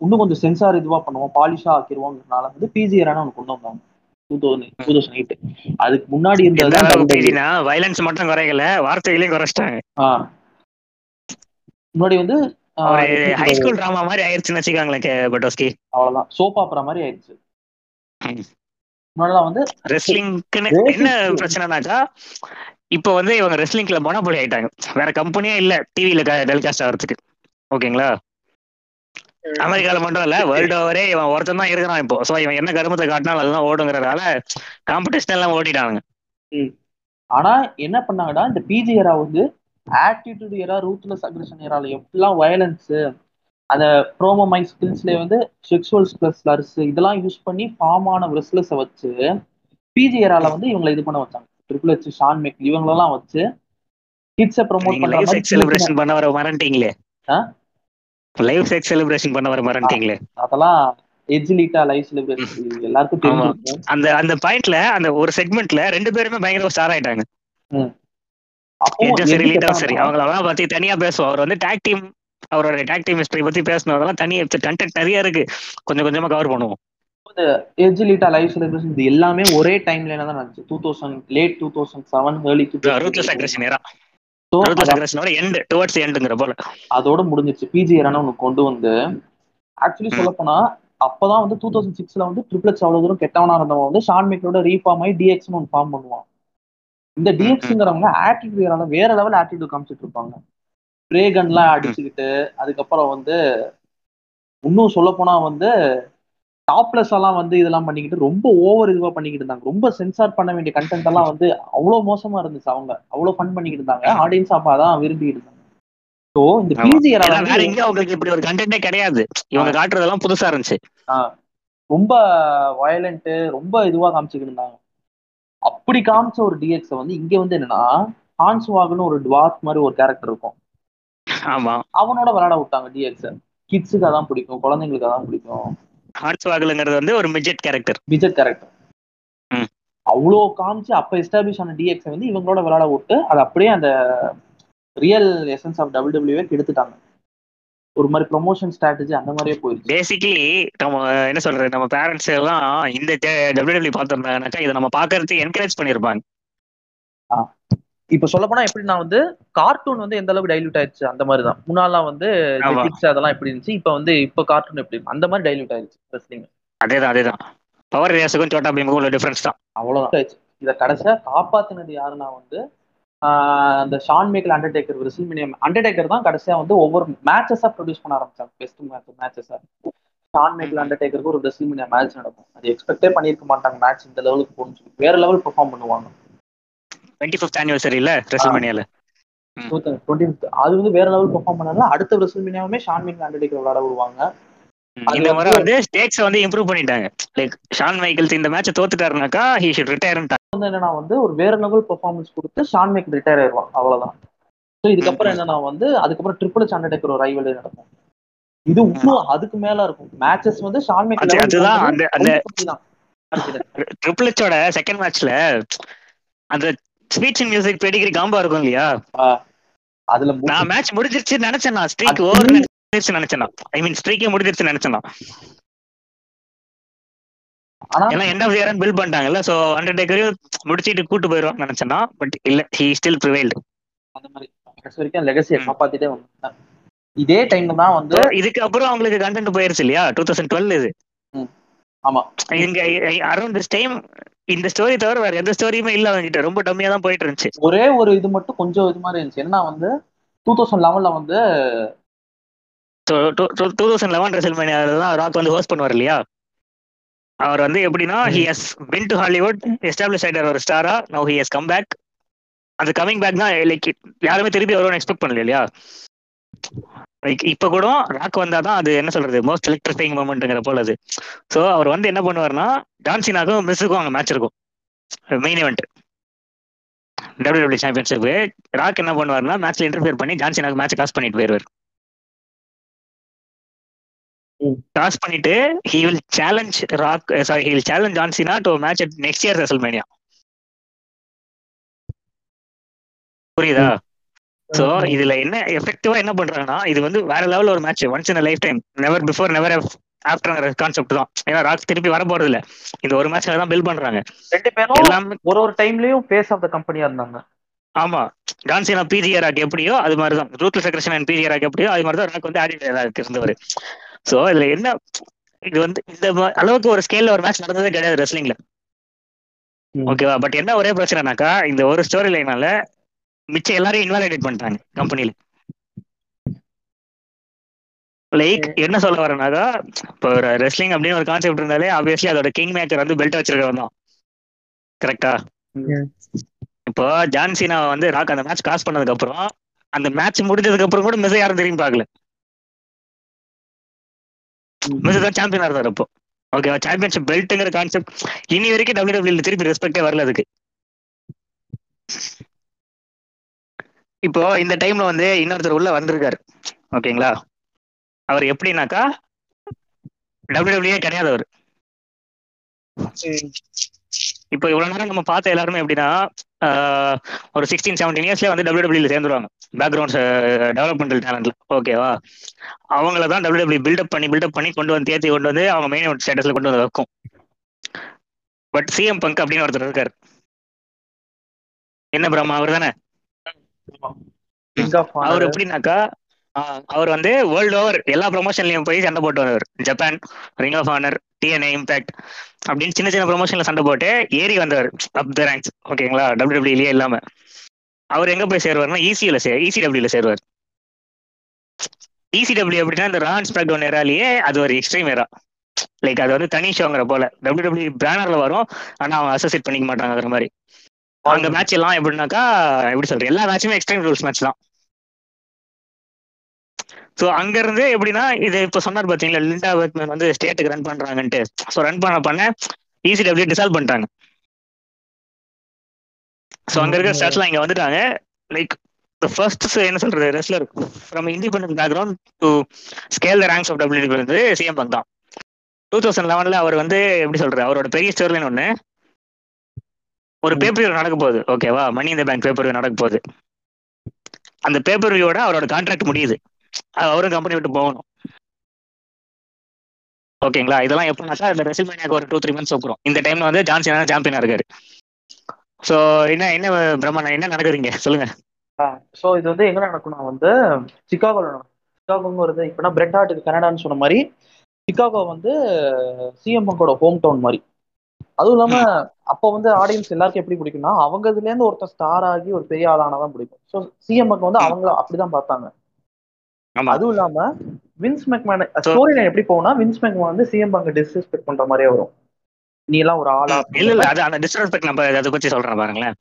இன்னும் கொஞ்சம் சென்சார் இதுவா பண்ணுவோம் பாலிஷா ஆக்கிடுவோங்கிறனால வந்து பிஜிஆரான ஒன்று கொண்டு வந்தாங்க. Two thousand two thousand eight அதுக்கு முன்னாடி வயலன்ஸ் மட்டும் குறையல வார்த்தைகளையும் குறைச்சிட்டாங்க. முன்னாடி வந்து ஆஹ், ஒரு எப்படி ஹை சொல்றது? ஸ்கூல் டிராமா மாதிரி ஆயிருச்சுன்னு வச்சுக்காங்களேன் பட்டோஸ்கி. அவ்வளவுதான். சோப் ஆப்பரா மாதிரி ஆயிடுச்சு ம். முன்னாடிலாம் வந்து Basic- என்ன பிரச்சனைனாக்கா இப்போ வந்து இவங்க ரெஸ்லிங்ல மொனோபொலி ஆயிட்டாங்க. வேற கம்பெனியே இல்ல டிவில டெலிகாஸ்ட் ஆகிறதுக்கு. ஓகேங்களா? அமெரிக்கால மட்டும் இல்ல வேர்ல்டு ஓவரே இவன் ஒருத்தன் தான் இருக்கிறான் இப்போ. சோ இவன் என்ன கருமத்தை காட்டினாலும் அதெல்லாம் ஓடுங்கிறதால காம்படிஷன் எல்லாம் ஓடிட்டாங்க ஆனா என்ன பண்ணாங்கன்னா இந்த பிஜி ஏரா வந்து ஆட்டிடியூட் ஏரா ரூத்லெஸ் அக்ரஷன் ஏரால எப்படிலாம் வயலன்ஸ் அந்த ப்ரோமோ மை ஸ்கில்ஸ்ல வந்து செக்ஷுவல் ஸ்லர்ஸ் இதெல்லாம் யூஸ் பண்ணி ஃபார்ம் ஆன ரெஸ்லர்ஸை வச்சு பிஜி ஏரால வந்து இவங்களை இது பண்ண வச்சாங்க. ட்ரிபிள் ஹெச் ஷான் மேக் இவங்களெல்லாம் வச்சு கிட்ஸை ப்ரொமோட் பண்ற மாதிரி செலிப்ரேஷன் பண்ண வர மறந்துட்டீங்களே? லைவ் செக்ஸ் செலிப்ரேஷன் பண்ண வர மறந்துட்டீங்களே? அதெல்லாம் எஜ்லிட்டா லைவ் செலிப்ரேஷன் எல்லாருக்கும். தெரிஞ்சிருக்கும். அந்த அந்த பாயிண்ட்ல அந்த ஒரு செக்மெண்ட்ல ரெண்டு பேருமே பயங்கர ஸ்டார் ஆயிட்டாங்க. சரி அவங்களெல்லாம் பத்தி தனியா பேசுவோம். அவர் வந்து டாக் டீம் அவரோட டாக் டீம் ஹிஸ்டரி பத்தி பேசணும். தனியா கண்டென்ட் நிறைய இருக்கு. கொஞ்சம் கொஞ்சமா கவர் பண்ணுவோம். எஜ்லிட்டா லைவ் செலிப்ரேஷன் இது எல்லாமே ஒரே டைம்ல தான் நடந்துச்சு? Two thousand late two thousand seven early two ruthless aggression அதோட முடிஞ்சிச்சு பிஜி ஏரான ஒன்று கொண்டு வந்து ஆக்சுவலி. சொல்ல போனா அப்பதான் வந்து டூ தௌசண்ட் சிக்ஸ்ல வந்து ட்ரிப்ளெட்ஸ் அவ்வளவு தூரம் கெட்டவனா இருந்தவன் வந்து ஷான் மேக்கரோட ரீஃபார்ம் ஆகி டிஎக்ஸ்னு ஒன்று ஃபார்ம் பண்ணுவான். இந்த டிஎக்ஸ்ங்கிறவங்க ஆட்டிடியூட் வேற லெவல் ஆட்டிடியூட் காமிச்சிட்டு இருப்பாங்க. ரேகன்லாம் அடிச்சுக்கிட்டு அதுக்கப்புறம் வந்து இன்னும் சொல்ல போனா வந்து டாப்லெஸ் எல்லாம் வந்து இதெல்லாம் பண்ணிக்கிட்டு ரொம்ப ஓவர் இதுவா பண்ணிக்கிட்டு இருந்தாங்க. ரொம்ப சென்சார் பண்ண வேண்டிய கண்டென்ட் எல்லாம் வந்து அவ்வளவு மோசமா இருந்துச்சு அவங்க. அவ்வளவு ஃபன் பண்ணிக்கிட்டு இருந்தாங்க. ஆடியன்ஸ் அப்ப அதான் விரும்பிக்கிட்டு இருந்தாங்க. ஸோ இந்த. பிஜி வேற அவங்களுக்கு இப்படி ஒரு கண்டென்ட்டே கிடையாது. இவங்க காட்டுறதெல்லாம் புதுசா இருந்துச்சு. ரொம்ப வயலண்ட் ரொம்ப இதுவா காமிச்சுக்கிட்டு இருந்தாங்க. அப்படி காமிச்ச ஒரு டிஎக்ஸ் வந்து இங்க வந்து என்னன்னா ஹான்ஸ் வாகுன்னு ஒரு டுவார்க் மாதிரி ஒரு கேரக்டர் இருக்கும். ஆமா. அவனோட விளையாட விட்டாங்க டிஎக்ஸ் கிட்ஸுக்கு அதான் பிடிக்கும் குழந்தைங்களுக்கு அதான் பிடிக்கும். ஹார்ட்ஸ் வாகலுங்கிறது வந்து ஒரு மிஜெட் கேரக்டர் பிஜெட் கேரக்டர் ம். அவ்வளோ காமிச்சு அப்ப எஸ்டாப்ளிஷ் ஆன டிஎக்ஸ் வந்து இவங்களோட விளையாட விட்டு அது அப்படியே அந்த ரியல் எசன்ஸ் ஆஃப் டபிள்யூ டபிள்யூவே கெடுத்துட்டாங்க ஒரு மாதிரி ப்ரொமோஷன் ஸ்ட்ராட்டஜி அந்த மாதிரியே போயிடுச்சு பேசிக்கலி நம்ம என்ன சொல்றது நம்ம பேரண்ட்ஸ் எல்லாம் இந்த டபிள்யூ பார்த்திருந்தாங்கனாக்கா இதை நம்ம பாக்குறதுக்கு என்கரேஜ் பண்ணிருப்பாங்க இப்ப சொல்ல போனா எப்படி நான் வந்து கார்ட்டூன் வந்து எந்த அளவுக்கு டைல்யூட் ஆயிடுச்சு அந்த மாதிரி தான் முன்னாலாம் வந்து. ஜெட்டிக்ஸ் அதெல்லாம் எப்படி இருந்துச்சு இப்ப வந்து இப்ப கார்ட்டூன் எப்படி? அந்த மாதிரி டைல்யூட் ஆயிடுச்சு ரெஸ்லிங் அதேதான் அதேதான். பவர் ரேஸுக்கும் சோட்டா பீமுக்கும் உள்ள டிஃபரன்ஸ் தான். அவ்வளவுதான். இதை கடைசியா காப்பாத்தினது யாருன்னா வந்து அந்த Shawn Michaels Undertaker WrestleMania Undertaker தான் கடைசியா வந்து ஒவ்வொரு மேட்சஸா ப்ரொடியூஸ் பண்ண ஆரம்பிச்சாங்க பெஸ்ட் மேட்ச் மேட்சஸா ஷான் மேக்கல் அண்டர்டேக்கருக்கு ஒரு ரெசில்மினியம் மேட்ச் நடக்கும். அது எக்ஸ்பெக்டே பண்ணியிருக்க மாட்டாங்க மேட்ச் இந்த லெவலுக்கு போகணும்னு சொல்லி. வேற லெவல் பெர்ஃபார்ம் பண்ணுவாங்க. டுவெண்ட்டி ஃபிஃப்த் ஆனிவர்சரியில ரெசல்மேனியால அது வந்து வேற லெவல் பெர்ஃபார்ம் பண்ணால அடுத்த ரெசில்மினியாவுமே ஷான் மேக்கல் அண்டர்டேக்கர் விளையாட விடுவாங்க. இந்த முறை வந்து- ஸ்டேக்ஸ் வந்து இம்ப்ரூவ் பண்ணிட்டாங்க. லைக் ஷான் மைக்கேல்ஸ் இந்த மேட்ச் தோத்துட்டாருனாக்கா ஹி ஷுட் ரிட்டையர் வந்து என்னன்னா வந்து ஒரு வேற லெவல் பெர்ஃபார்மன்ஸ் கொடுத்து ஷான் மேக் ரிட்டையர் ஆயிடுவான். அவ்வளவுதான். ஸோ இதுக்கப்புறம். என்னன்னா வந்து அதுக்கப்புறம் ட்ரிபிள் அண்டர்டேக்கர் ஒரு ரைவல் நடக்கும். இது இன்னும் அதுக்கு மேல இருக்கும். மேட்சஸ் வந்து ஷான் மேக் அது- அதுதான் அந்த- அந்த- செகண்ட் மேட்ச்ல அந்த ஸ்பீச் மியூசிக் பெடிகிரி காம்பா இருக்கும் இல்லையா? அதுல நான் மேட்ச் முடிஞ்சிருச்சு நினைச்சேன் நான். ஸ்ட்ரீக் ஓவர் முடிஞ்சிருச்சு நினைச்சேன் ஐ மீன் ஸ்ட்ரீக்கே முடிஞ்சிருச்சு நினைச்சேன் ஏன்னா எண்ட் ஆஃப் இயர் பில் பண்ணிட்டாங்கல்ல சோ அண்டர்டேக்கரையும் முடிச்சிட்டு கூட்டு போயிடுவாங்க நினைச்சேன்னா பட் இல்ல ஹி ஸ்டில் ப்ரிவைல்டு அந்த மாதிரி. கடைசி வரைக்கும் லெகசியை. காப்பாத்திட்டே வந்தாங்க இதே டைம்ல தான் வந்து இதுக்கு அப்புறம் அவங்களுக்கு கண்டென்ட் போயிருச்சு இல்லையா? டூ தௌசண்ட் டுவெல் இது. ஆமா. இங்க அரௌண்ட் திஸ் டைம் இந்த ஸ்டோரி தவிர வேற எந்த ஸ்டோரியுமே இல்ல அவங்ககிட்ட ரொம்ப டம்மியா தான் போயிட்டு இருந்துச்சு ஒரே ஒரு இது மட்டும் கொஞ்சம் இது மாதிரி இருந்துச்சு. என்னன்னா வந்து டூ தௌசண்ட் லெவன்ல வந்து டூ தௌசண்ட் லெவன் ரெசல்மேனியால தான் ராக் வந்து ஹோஸ்ட் பண்ணுவார் இல்லையா? அவர் வந்து எப்படின்னா he has been to Hollywood establish ஆயிட்டார் ஒரு ஸ்டாரா now he has come back அந்த கமிங் பேக் தான் லைக் யாருமே திருப்பி வரும்னு எக்ஸ்பெக்ட் பண்ணல இல்லையா லைக் இப்ப கூட ராக் வந்தாதான் அது என்ன சொல்றது மோஸ்ட் எலக்ட்ரிஃபைங் மூமெண்ட்ங்கிற போல அது. ஸோ அவர் வந்து என்ன பண்ணுவார்னா ஜான்சினாக்கும் மிஸ்ஸுக்கும் அங்க மேட்ச் இருக்கும். Main event W championship Rock என்ன பண்ணுவார்னா மேட்ச்ல இன்டர்ஃபியர் பண்ணி ஜான்சினாக்கு மேட்ச் காசு பண்ணிட்டு போயிருவார். டாஸ் பண்ணிட்டு he will challenge Rock sorry he will challenge John Cena to match at next year WrestleMania புரியுதா? சோ இதுல என்ன எஃபெக்டிவா என்ன பண்றாங்கன்னா இது வந்து வேற லெவல் ஒரு match once in lifetime never before never after concept தான். ஏன்னா ராக் திருப்பி வர போறது இல்ல. இந்த ஒரு மேட்ச்ல தான் பில் பண்றாங்க. ரெண்டு பேரும் எல்லாமே ஒரு ஒரு டைம்லயும் ஃபேஸ் ஆஃப் த கம்பெனியா இருந்தாங்க. ஆமா. ஜான்சினா பிஜிஆர் ராக் எப்படியோ அது மாதிரி தான் ruthless aggression and PG era Rock எப்படியோ அது மாதிரி தான் ராக் வந்து ஆடிட்டர் இருந்தவர். சோ இதுல என்ன இது வந்து இந்த அளவுக்கு ஒரு ஸ்கேல்ல ஒரு மேட்ச் நடந்ததே கிடையாது ரெஸ்லிங்ல. ஓகேவா பட் என்ன ஒரே பிரச்சனைனாக்கா இந்த ஒரு ஸ்டோரி லைனால மிச்சம் எல்லாரையும் இன்வாலிடேட் பண்ணிட்டாங்க கம்பெனில லைக் என்ன சொல்ல வரேனாக்கா இப்போ ஒரு ரெஸ்லிங் அப்படின்னு ஒரு கான்செப்ட் இருந்தாலே ஆப்வியஸ்லி அதோட கிங் மேக்கர் வந்து பெல்ட் வச்சிருக்கவன் தான். கரெக்டா. இப்போ ஜான்சினா வந்து ராக் அந்த மேட்ச் காஸ் பண்ணதுக்கு அப்புறம் அந்த மேட்ச் முடிஞ்சதுக்கு அப்புறம் கூட மிஸ் யாரும் திரும்பி பார்க்கல. மிஸ் தான் சாம்பியனா இருந்தார் அப்போ. ஓகேவா சாம்பியன்ஷிப் பெல்ட்டுங்கிற கான்செப்ட் இனி வரைக்கும் டபிள்யூ டபிள்யூ திருப்பி ரெஸ்பெக்டே வரல அதுக்கு. இப்போ இந்த டைம்ல வந்து இன்னொருத்தர் உள்ள வந்திருக்காரு. ஓகேங்களா? அவர் எப்படின்னாக்கா டபிள்யூ கிடையாது அவர் இப்போ இவ்வளவு நேரம் நம்ம பார்த்த எல்லாருமே எப்படின்னா ஒரு சிக்ஸ்டீன் செவன்டீன் இயர்ஸ்ல வந்து டபிள்யூடபிள்யூல சேர்ந்துருவாங்க. பேக்ரவுண்ட் டெவலப்மெண்டல் டேலண்ட்ல ஓகேவா அவங்கள தான் டபிள்யூடபிள்யூ பில்டப் பண்ணி பில்டப் பண்ணி கொண்டு வந்து தேர்த்தி கொண்டு வந்து அவங்க மெயின் ஸ்டேட்டஸ்ல கொண்டு வந்து வைக்கும். பட் சிஎம் பங்க் அப்படின்னு ஒருத்தர் இருக்காரு. என்ன பிரம்மா அவர் தானே அவர் எப்படின்னாக்கா ஆஹ், அவர் வந்து வேர்ல்டு ஓவர் எல்லா ப்ரொமோஷன்லயும் போய் சண்டை போட்டு வந்தவர் Japan ring of honour DNA impact அப்படின்னு சின்ன சின்ன ப்ரொமோஷன்ல சண்டை போட்டு ஏறி வந்தவர் அப் த ரேங்க்ஸ் ஓகேங்களா டபிள்யூடபிள்யூலயே இல்லாம. அவர் எங்க போய் சேருவார்னா இசியில சே இசிடபிள்யூல சேருவார். இசிடபிள்யூ எப்படின்னா இந்த ரான் ஸ்பெக்ட் ஒன் ஏராலேயே அது ஒரு எக்ஸ்ட்ரீம் ஏரா லைக் அது வந்து தனி ஷோங்கிற போல. டபிள்யூடபிள்யூ பேனர்ல வரும் ஆனா அவங்க அசோசியேட் பண்ணிக்க மாட்டாங்கிற மாதிரி. அந்த மேட்ச் எல்லாம் எப்படின்னாக்கா எப்படி சொல்றது எல்லா மேட்சுமே எக்ஸ்ட்ரீம் ரூல்ஸ் மேட்ச் தான். ஸோ அங்க இருந்து எப்படின்னா இது இப்போ சொன்னார் பாத்தீங்களா லிண்டா வெட்மேன் வந்து ஸ்டேட்டுக்கு ரன் பண்றாங்கன்ட்டு. ஸோ ரன் பண்ண பண்ண இசிடபிள்யூ டிசால்வ் பண்ணிட்டாங்க. ஸோ அங்க இருக்கிற ஸ்டார்ஸ்லாம் இங்க வந்துட்டாங்க. லைக் ஃபர்ஸ்ட் என்ன சொல்றது wrestler from independent background to scale the ranks of W வந்து சிஎம் பங்க் தான் டூ தௌசண்ட் லெவன்ல அவர் வந்து எப்படி சொல்றது அவரோட பெரிய ஸ்டோர்லைன் ஒன்று ஒரு பேப்பர் நடக்க போகுது. ஓகேவா மணி இந்த பேங்க் பேப்பர் நடக்க போகுது. அந்த பேப்பர் வியூவோட அவரோட கான்ட்ராக்ட் முடியுது. அவரும் கம்பெனி விட்டு போகணும். ஓகேங்களா இதெல்லாம் எப்படின்னாக்கா இந்த ரெசில்மேனியாக்கு ஒரு டூ த்ரீ மந்த்ஸ் அப்புறம். இந்த டைம்ல வந்து ஜான்சன் சாம்பியனா இருக்காரு. ஸோ என்ன என்ன பிரம்மாண்டம் என்ன நடக்குறீங்க? சொல்லுங்க. ஸோ இது வந்து எங்க நடக்கணும் வந்து சிக்காகோல சிக்காகோங்கிறது இப்போனா பிரெட் ஹார்ட்டுக்கு கனடான்னு சொன்ன மாதிரி சிக்காகோ வந்து சிஎம் பங்கோட ஹோம் டவுன் மாதிரி. அதுவும் இல்லாம அப்போ வந்து ஆடியன்ஸ் எல்லாருக்கும் எப்படி பிடிக்கும்னா அவங்க இதுல இருந்து ஒருத்தர் ஸ்டார் ஆகி ஒரு பெரிய ஆளானதான் பிடிக்கும். ஸோ சிஎம் பங்க் வந்து அவங்கள அப்படிதான் பார்த்தாங்க. அதுவும் இல்லாம வின்ஸ் மெக்மேன் ஸ்டோரி லைன் எப்படி போகும்னா வின்ஸ் மெக்மேன் வந்து சிஎம் பங்க் டிஸ்ரெஸ்பெக்ட் பண்ற மாதிரியே வரும். நீ எல்லாம் ஒரு ஆளா இல்ல இல்ல அது அந்த டிஸ்ரெஸ்பெக்ட் நம்ம அதை பத்தி சொல்றேன் பாருங்களேன்.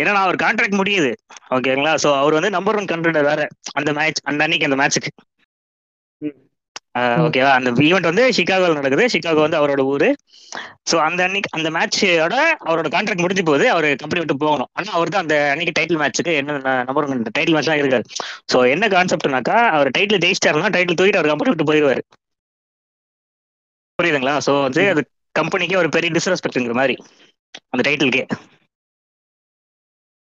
ஏன்னா அவர் கான்ட்ராக்ட் முடியுது. ஓகேங்களா சோ அவர் வந்து நம்பர் ஒன் கண்டெண்டர் வேற. அந்த மேட்ச் அந்த அன்னைக்கு அந்த மேட்ச்சுக்கு. ஓகேவா அந்த ஈவெண்ட் வந்து சிகாகோல நடக்குது. சிகாகோ வந்து அவரோட ஊரு. சோ அந்த அன்னைக்கு அந்த மேட்சோட அவரோட கான்ட்ராக்ட் முடிஞ்சு போகுது. அவர் கம்பெனி விட்டு போகணும். ஆனா அவர் தான் அந்த அன்னைக்கு டைட்டில் மேட்ச்சுக்கு என்ன நம்பர் ஒன் டைட்டில் மேட்ச்லாம் இருக்காரு சோ என்ன கான்செப்ட்னாக்கா அவர் டைட்டில் ஜெயிச்சிட்டாருன்னா டைட்டில் தூக்கிட்டு அவர் கம்பெனி விட்டு போயிடுவாரு புரியுதுங்களா? சோ வந்து அது கம்பெனிக்கே ஒரு பெரிய டிஸ்ரெஸ்பெக்ட்ங்கிற மாதிரி. அந்த டைட்டிலுக்கே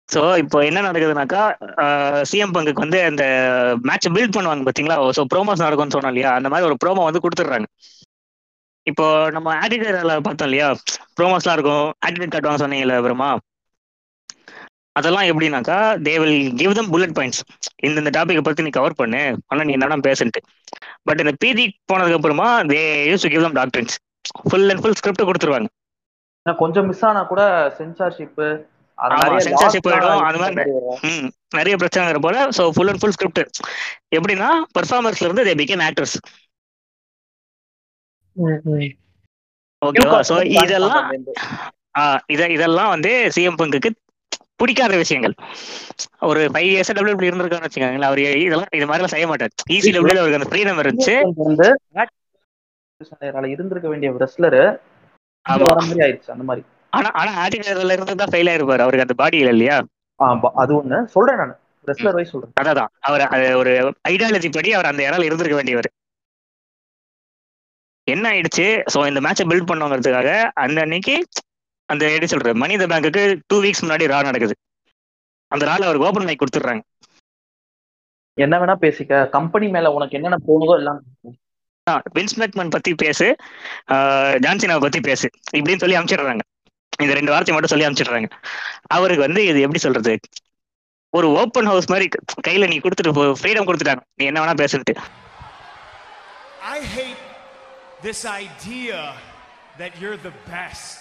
ஸோ இப்போ என்ன நடக்குதுனாக்கா சிஎம் பங்குக்கு வந்து அந்த மேட்ச் பில்ட் பண்ணுவாங்க பார்த்தீங்களா ஸோ ப்ரோமோஸ் நடக்கும்னு சொன்னோம் இல்லையா? அந்த மாதிரி ஒரு ப்ரோமோ வந்து கொடுத்துட்றாங்க. இப்போ நம்ம ஆட்டிடியூட்ல பார்த்தோம் இல்லையா? ப்ரோமோஸ்லாம் இருக்கும். ஆட்டிடியூட் காட்டுவாங்க சொன்னீங்கல்ல அப்புறமா. அதெல்லாம் எப்படின்னாக்கா they will give them bullet points இந்த இந்த டாபிக்கை பற்றி நீ கவர் பண்ணு. ஆனால் நீ என்னடா பேசுன்ட்டு. பட் இந்த பிஜி போனதுக்கு அப்புறமா they use to give them doctors full and full script கொடுத்துருவாங்க. ஏன்னா கொஞ்சம் மிஸ் ஆனா கூட சென்சார்ஷிப்பு சென்சார்ஷிப் போயிடும், அது மாதிரி நிறைய பிரச்சனைங்கிற போல so full and full script எப்படின்னா பெர்ஃபார்மர்ஸ்ல இருந்து தே பிகேம் ஆக்டர்ஸ் ஓகேவா ஸோ இதெல்லாம் ஆ, இத இதெல்லாம் வந்து சிஎம் பங்குக்கு பிடிக்காத விஷயங்கள் ஒரு ஃபைவ் இயர்ஸ் டபிள்யூ இருந்திருக்கான்னு வச்சுக்கோங்களேன் அவர் இதெல்லாம் இது மாதிரிலாம் செய்ய மாட்டார் ஈஸி டபிள்யூ அவருக்கு அந்த ஃப்ரீடம் இருந்துச்சு இருந்திருக்க வேண்டிய ரெஸ்லரு ஆமா வர மாதிரி ஆயிடுச்சு அந்த மாதிரி ஆனா ஆனா ஆட்டிடியூட்ல இருந்து தான் ஃபெயில் ஆயிருப்பாரு. அவருக்கு அந்த பாடி இல்லையா? அது ஒண்ணு. சொல்றேன் நான். ரெஸ்லர் வைஸ் சொல்றேன். அதான் அவர் ஒரு ஐடியாலஜி படி அவர் அந்த இறால் இருந்திருக்க வேண்டியவர். என்ன ஆயிடுச்சு? ஸோ இந்த மேட்சை பில்ட் பண்ணுங்கிறதுக்காக அந்த அன்னைக்கு அந்த எப்படி சொல்றது? மணி த பேங்க்குக்கு டூ வீக்ஸ் முன்னாடி ரா நடக்குது. அந்த ரால அவருக்கு ஓப்பன் மைக் கொடுத்துட்றாங்க. என்ன வேணா பேசிக்க. கம்பெனி மேல உனக்கு என்னென்ன தோணுதோ எல்லாம் வின்ஸ் மெக்மன் பத்தி பேசு. ஜான்சினாவை பத்தி பேசு. இப்படின்னு சொல்லி அனுப்பிச்சிடுறாங்க இந்த ரெண்டு வார்த்தை மட்டும் சொல்லி அனுப்பிச்சிடுறாங்க அவருக்கு வந்து இது எப்படி சொல்றது ஒரு ஓப்பன் ஹவுஸ் மாதிரி கையில நீ கொடுத்துட்டு ஃப்ரீடம் கொடுத்துட்டாங்க நீ என்ன வேணா பேசுன்ட்டு I hate this idea that you're the best.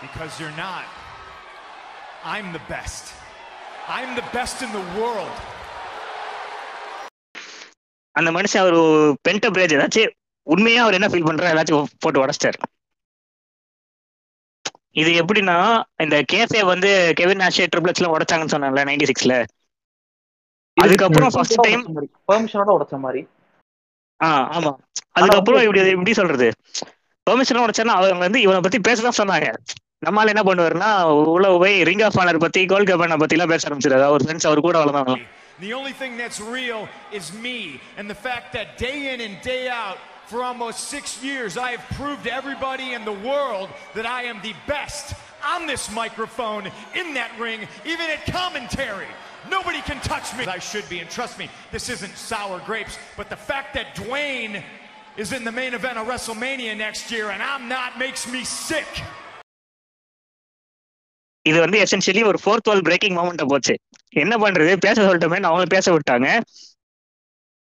Because you're not. I'm the best. I'm the best in the world. அந்த மனுஷன் அவர் பென்ட பிரேஜ் ஏதாச்சும் உண்மையா அவர் என்ன ஃபீல் பண்றாரு? ஏதாச்சும் போட்டு உடச்சிட்டாரு. இது எப்படின்னா இந்த கேஃபே வந்து கெவின் ஆஷே ட்ரிபிள்ஸ்ல உடைச்சாங்கன்னு சொன்னாங்கல்ல நைன்டி சிக்ஸ்ல அதுக்கப்புறம் ஃபர்ஸ்ட் டைம் பெர்மிஷனோட உடைச்ச மாதிரி. ஆ ஆமா. அதுக்கப்புறம் இப்படி எப்படி சொல்றது. பெர்மிஷன் உடைச்சானா அவங்க வந்து இவனை பத்தி பேசதான் சொன்னாங்க. நம்மால என்ன பண்ணுவாருன்னா உள்ள போய் ரிங் ஆஃப் ஆனர் பத்தி கோல் கபானை பத்தி எல்லாம் பேச ஆரம்பிச்சிருக்காரு அவர் ஃப்ரெண்ட்ஸ் அவர் கூட வளர்ந்தாங்க The only thing that's real is me and the fact that day in and day out for almost six years I have proved to everybody in the world that I am the best on this microphone, in that ring, even at commentary. Nobody can touch me. I should be, and trust me, this isn't sour grapes, but the fact that Dwayne is in the main event of WrestleMania next year and I'm not makes me sick. இது வந்து essentially ஒரு fourth வால் braking மூமெண்ட்டை போச்சு என்ன பண்றது பேச சொல்லிட்டோமே அவங்கள பேச விட்டாங்க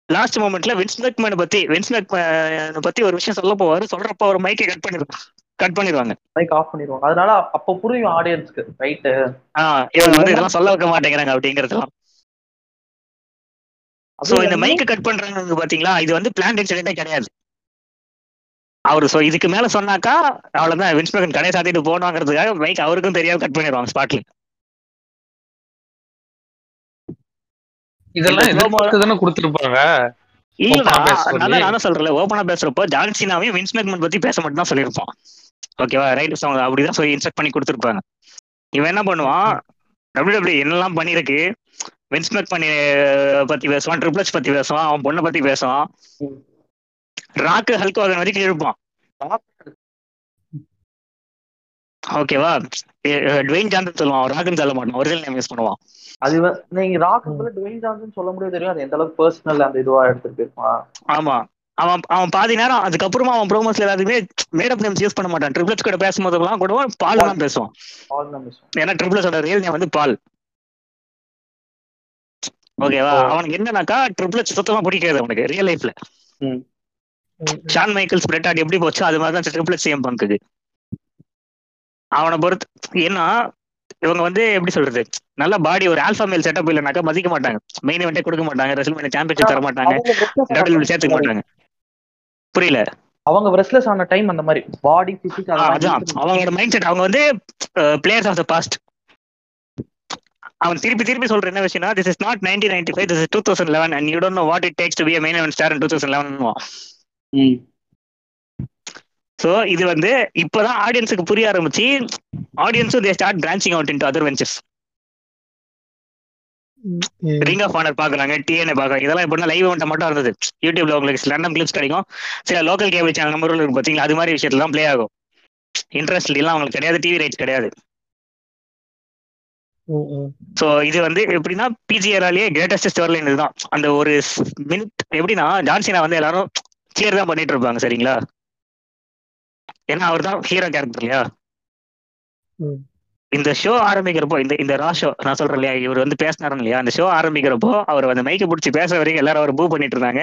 லாஸ்ட் மூமெண்ட்ல வின்ஸ் மெக்மேன் பத்தி வின்ஸ் மெக்மேன் பத்தி ஒரு விஷயம் சொல்ல போவாரு. சொல்றப்ப ஒரு மைக்கை கட் பண்ணிடுவாங்க கட் பண்ணிடுவாங்க மைக் ஆஃப் பண்ணிடுவாங்க அதனால அப்ப புரியும் ஆடியன்ஸ்க்கு ரைட்டு ஆஹ் இவங்க வந்து இதெல்லாம் சொல்ல வைக்க மாட்டேங்கிறாங்க அப்படிங்கறதுலாம் சோ இந்த மைக்கை கட் பண்றாங்க பாத்தீங்களா இது வந்து பிளான் இன்சிடென்டே கிடையாது. அவரு சோ இதுக்கு மேல சொன்னாக்கா அவ்வளவுதான். வின்ஸ் மெகன் கடையை சாத்திட்டு போனாங்கிறதுக்காக மைக் அவருக்கும் தெரியாம கட் பண்ணிடுவாங்க ஸ்பாட்ல இதெல்லாம் எதிர்பார்த்து தானே கொடுத்துருப்பாங்க. சொல்றேன் ஓப்பனா பேசுறப்போ ஜான்சினாவையும் வின்ஸ் மெக்மன் பத்தி பேச மட்டும் தான் சொல்லியிருப்பான். ஓகேவா ரைட் அவங்க அப்படிதான் சொல்லி இன்ஸ்ட்ரக்ட் பண்ணி கொடுத்துருப்பாங்க. இவன் என்ன பண்ணுவான் டபிள்யூ என்னெல்லாம் பண்ணிருக்கு வின்ஸ் மெக் பண்ணி பத்தி பேசுவான் ட்ரிபிள்ஸ் பத்தி பேசுவான் அவன் பொண்ணை பத்தி பேசுவான். ராக்கு ஹல்க் வாகன் வரைக்கும் இருப்பான். ஓகேவா டுவெயின் ஜான்சன் சொல்லுவான். ராக்குன்னு சொல்ல மாட்டான். ஒரிஜினல் நேம் யூஸ் பண்ணுவான். அது நீங்க ராக்கு போல டுவைன் ஜான்சன் சொல்ல முடியாது தெரியும்? அது எந்த அளவுக்கு பர்சனல் அந்த இதுவா எடுத்துட்டு ஆமா. அவன் அவன் பாதி நேரம் அதுக்கப்புறமா அவன் ப்ரோமோஸ்ல எல்லாத்துக்குமே மேடப் நேம்ஸ் யூஸ் பண்ண மாட்டான். ட்ரிபிள்ஸ் கூட பேசும்போதெல்லாம் கூட பால் தான் பேசுவான். ஏன்னா ட்ரிபிள்ஸோட ரியல் நேம் வந்து பால் ஓகேவா. அவனுக்கு என்னன்னாக்கா ட்ரிபிள்ஸ் சுத்தமா பிடிக்காது அவனுக்கு ரியல் லைஃப்ல ஷான் மைக்கேல்ஸ் பிரெட்டாட் எப்படி போச்சோ அது மாதிரி தான் ட்ரிபிள் சிஎம் பங்குது. அவனை பொறுத்து ஏன்னா இவங்க வந்து எப்படி சொல்றது? நல்ல பாடி ஒரு ஆல்பா மேல் செட்டப் இல்லைனாக்கா மதிக்க மாட்டாங்க. மெயின் இவெண்டே கொடுக்க மாட்டாங்க. ரெசல்மேனியா சாம்பியன்ஷிப் தர மாட்டாங்க டபிள்யூ சேர்த்துக்க மாட்டாங்க. புரியல? அவங்க ரெஸ்ட்லெஸ் ஆன டைம் அந்த மாதிரி பாடி பிசிக் ஆ, அதான். அவங்களோட மைண்ட் செட் அவங்க வந்து பிளேயர்ஸ் ஆஃப் த பாஸ்ட் அவன் திருப்பி திருப்பி சொல்ற என்ன விஷயம்னா this is not nineteen ninety five this is two thousand eleven and you don't know what it takes to be main star two thousand eleven so இது வந்து இப்போதான் ஆடியன்ஸுக்கு புரிய ஆரம்பிச்சு ஆடியன்ஸும் they start branching out into other ventures ring of honour பாக்குறாங்க DNA பாக்குறாங்க. இதெல்லாம் எப்படின்னா லைவ் இவெண்ட் மட்டும் இருந்தது. யூடியூப்ல உங்களுக்கு ரேண்டம் கிளிப்ஸ் கிடைக்கும். சில லோக்கல் கேபிள் சேனல் நம்பர் இருக்கு பாத்தீங்களா? அது மாதிரி விஷயத்துல தான் ப்ளே ஆகும். இன்ட்ரெஸ்ட் எல்லாம் அவங்களுக்கு கிடையாது டிவி ரைட்ஸ் கிடையாது. ஸோ இது வந்து எப்படின்னா பிஜிஆர்லேயே கிரேட்டஸ்ட் ஸ்டோர்லைன் இதுதான். அந்த ஒரு மினிட் எப்படின்னா ஜான்சினா வந்து எல்லாரும் கிளியர் தான் பண்ணிட்டு இருப்பாங்க சரிங்களா? ஏன்னா அவர் தான் ஹீரோ கேரக்டர் இல்லையா. இந்த ஷோ ஆரம்பிக்கிறப்போ இந்த இந்த ரா ஷோ நான் சொல்றேன் இல்லையா இவர் வந்து பேசினாரு இல்லையா அந்த ஷோ ஆரம்பிக்கிறப்போ அவர் அந்த மைக்கை பிடிச்சி பேச வரைக்கும் எல்லாரும் அவர் பூ பண்ணிட்டு இருந்தாங்க.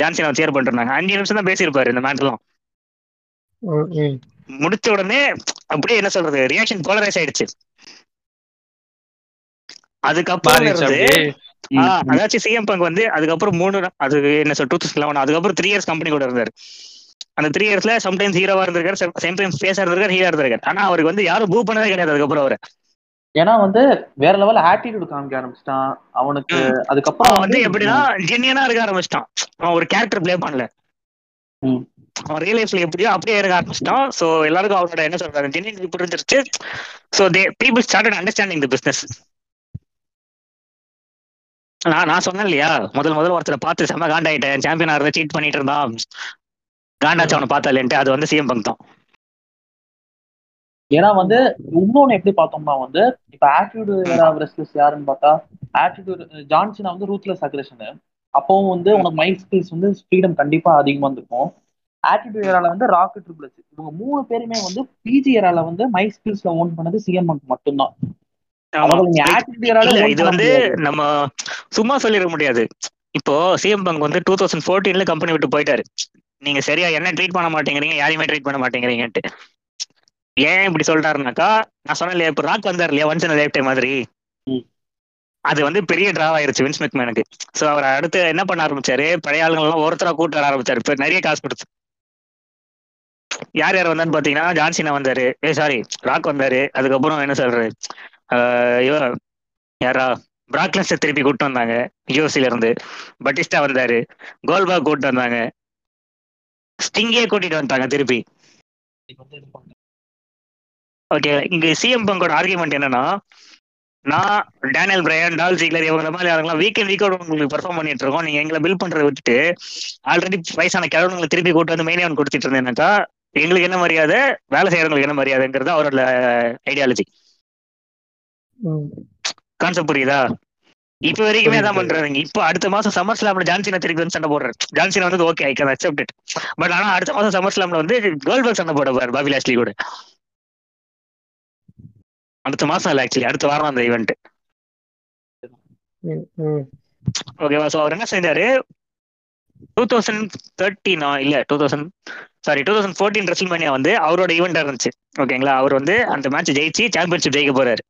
ஜான்சினா சேர் பண்ணிட்டு இருந்தாங்க. அஞ்சு நிமிஷம் தான் பேசியிருப்பாரு இந்த மேட்லாம் முடிச்ச உடனே அப்படியே என்ன சொல்றது ரியாக்ஷன் போலரைஸ் ஆயிடுச்சு. அதுக்கப்புறம் இருந்து அதாச்சும் சிஎம் பங்க் வந்து அதுக்கப்புறம் மூணு அது என்ன சொல் டூ தௌசண்ட் லெவன் அதுக்கப்புறம் த்ரீ இயர்ஸ் கம்பெனி கூட இருந்தாரு. அந்த த்ரீ இயர்ஸ்ல சம்டைம்ஸ் ஹீரோவா இருந்திருக்காரு சம்டைம்ஸ் ஃபேஸா இருந்திருக்காரு ஹீரோ இருந்திருக்காரு. ஆனா அவருக்கு வந்து யாரும் பூ பண்ணதே கிடையாது அதுக்கப்புறம் அவரை. ஏன்னா வந்து வேற லெவல் ஆட்டிடியூட் காமிக்க ஆரம்பிச்சிட்டான். அவனுக்கு அதுக்கப்புறம் வந்து எப்படின்னா ஜென்னியனா இருக்க ஆரம்பிச்சிட்டான். அவன் ஒரு கேரக்டர் ப்ளே பண்ணல. அவன் ரியல் லைஃப்ல எப்படியோ அப்படியே இருக்க ஆரம்பிச்சிட்டான். சோ எல்லாருக்கும் அவனோட என்ன சொல்றாங்க ஜென்னியன் புரிஞ்சிருச்சு. So they people started understanding the business நான் நான் சொன்னேன் இல்லையா? முதல் முதல்ல ஒருத்தரை பார்த்து செம்ம காண்டாயிட்டேன். சாம்பியன் ஆகிறத சீட் பண்ணிட்டு இருந்தான். காண்டாச்சு அவனை பார்த்தாலேன்ட்டு அது வந்து சிஎம் பங்க் தான். ஏன்னா வந்து இன்னொன்னு எப்படி பார்த்தோம்னா வந்து இப்ப ஆட்டிடியூட் ரெஸ்லர்ஸ் யாருன்னு பார்த்தா ஆட்டிடியூட் ஜான்சனா வந்து ரூத்லெஸ் அக்ரஷன் அப்பவும் வந்து உனக்கு மைண்ட் ஸ்கில்ஸ் வந்து ஃப்ரீடம் கண்டிப்பா அதிகமா இருந்திருக்கும். ஆட்டிடியூட் ஏரால வந்து ராக்கெட் ட்ரிபிள்ஸ் இவங்க மூணு பேருமே வந்து பிஜி ஏரால வந்து மை ஸ்கில்ஸ்ல ஓன் பண்ணது சிஎம் மட்டும்தான். இல்ல own இது வந்து. நம்ம சும்மா சொல்லிட முடியாது. இப்போ சிஎம் பங்க் வந்து டூ தௌசண்ட் ஃபோர்டீன்ல கம்பெனி விட்டு போயிட்டாரு. நீங்க சரியா என்ன ட்ரீட் பண்ண மாட்டேங்கிறீங்க யாரையுமே ட்ரீட் பண்ண மாட்டேங்கிறீங்கன்ட்டு. ஏன் இப்படி சொல்லிட்டாருனாக்கா நான் சொன்னேன் இல்லையா இப்போ ராக் வந்தார் இல்லையா ஒன்ஸ் லைஃப் டைம் மாதிரி. அது வந்து பெரிய டிராவ் ஆயிருச்சு வின்ஸ் மெக்மேனுக்கு சோ அவர் அடுத்து என்ன பண்ண ஆரம்பிச்சாரு பழைய ஆளுங்க எல்லாம் ஒருத்தரா கூட்டு வர ஆரம்பிச்சாரு. இப்ப நிறைய காசு கொடுத்து. யார் யார் வந்தான்னு பாத்தீங்கன்னா ஜான்சினா வந்தாரு. ஏ சாரி ராக் வந்தாரு. அதுக்கப்புறம் என்ன சொல்றது? ஆஹ் இவன் யாரா? பிராக்லன்ஸை திருப்பி கூட்டு வந்தாங்க யூஎஸ்ல இருந்து. பட்டிஸ்டா வந்தாரு. கோல்பா கூட்டு வந்தாங்க. ஸ்டிங்கே கூட்டிட்டு வந்தாங்க திருப்பி. ஓகே இங்க சிஎம் பங்கோட ஆர்குமெண்ட் என்னன்னா நான் டேனியல் பிரையன் டால் ஜீக்லர் இவங்க மாதிரி ஆளுங்களாம் வீக் அண்ட் வீக்கோட உங்களுக்கு பெர்ஃபார்ம் பண்ணிட்டு இருக்கோம். நீங்க எங்களை பில் பண்றதை விட்டுட்டு ஆல்ரெடி வயசான கிழவங்களை திருப்பி கூட்டு வந்து மெயினே கொடுத்துட்டு இருந்தேன்னாக்கா எங்களுக்கு என்ன மரியாதை வேலை செய்யறவங்களுக்கு என்ன மரியாதைங்கிறது அவரோட ஐடியாலஜி கான்செப்ட் புரியுதா? இப்ப வரைக்குமே தான் பண்றாங்க இப்போ அடுத்த மாசம் சம்மர் ஸ்லாம்ல ஜான்சினா திருப்பி வந்து சண்டை போடுறாரு. ஜான்சினா வந்து okay I can accept it but ஆனா அடுத்த மாசம் சம்மர் ஸ்லாம்ல வந்து கோல்பர்க் சண்டை போட போறாரு பாபி லாஸ்லி கூட. அடுத்த மாசம் இல்ல ஆக்சுவலி அடுத்த வாரம் அந்த ஈவெண்ட். ஓகேவா ஸோ அவர் என்ன செஞ்சாரு டூ தௌசண்ட் தேர்ட்டினா இல்ல two thousand sorry two thousand fourteen WrestleMania வந்து அவரோட ஈவெண்டா இருந்துச்சு. ஓகேங்களா அவர் வந்து அந்த மேட்ச் ஜெயிச்சு சாம்பியன்ஷிப் ஜெயிக்க போறாரு.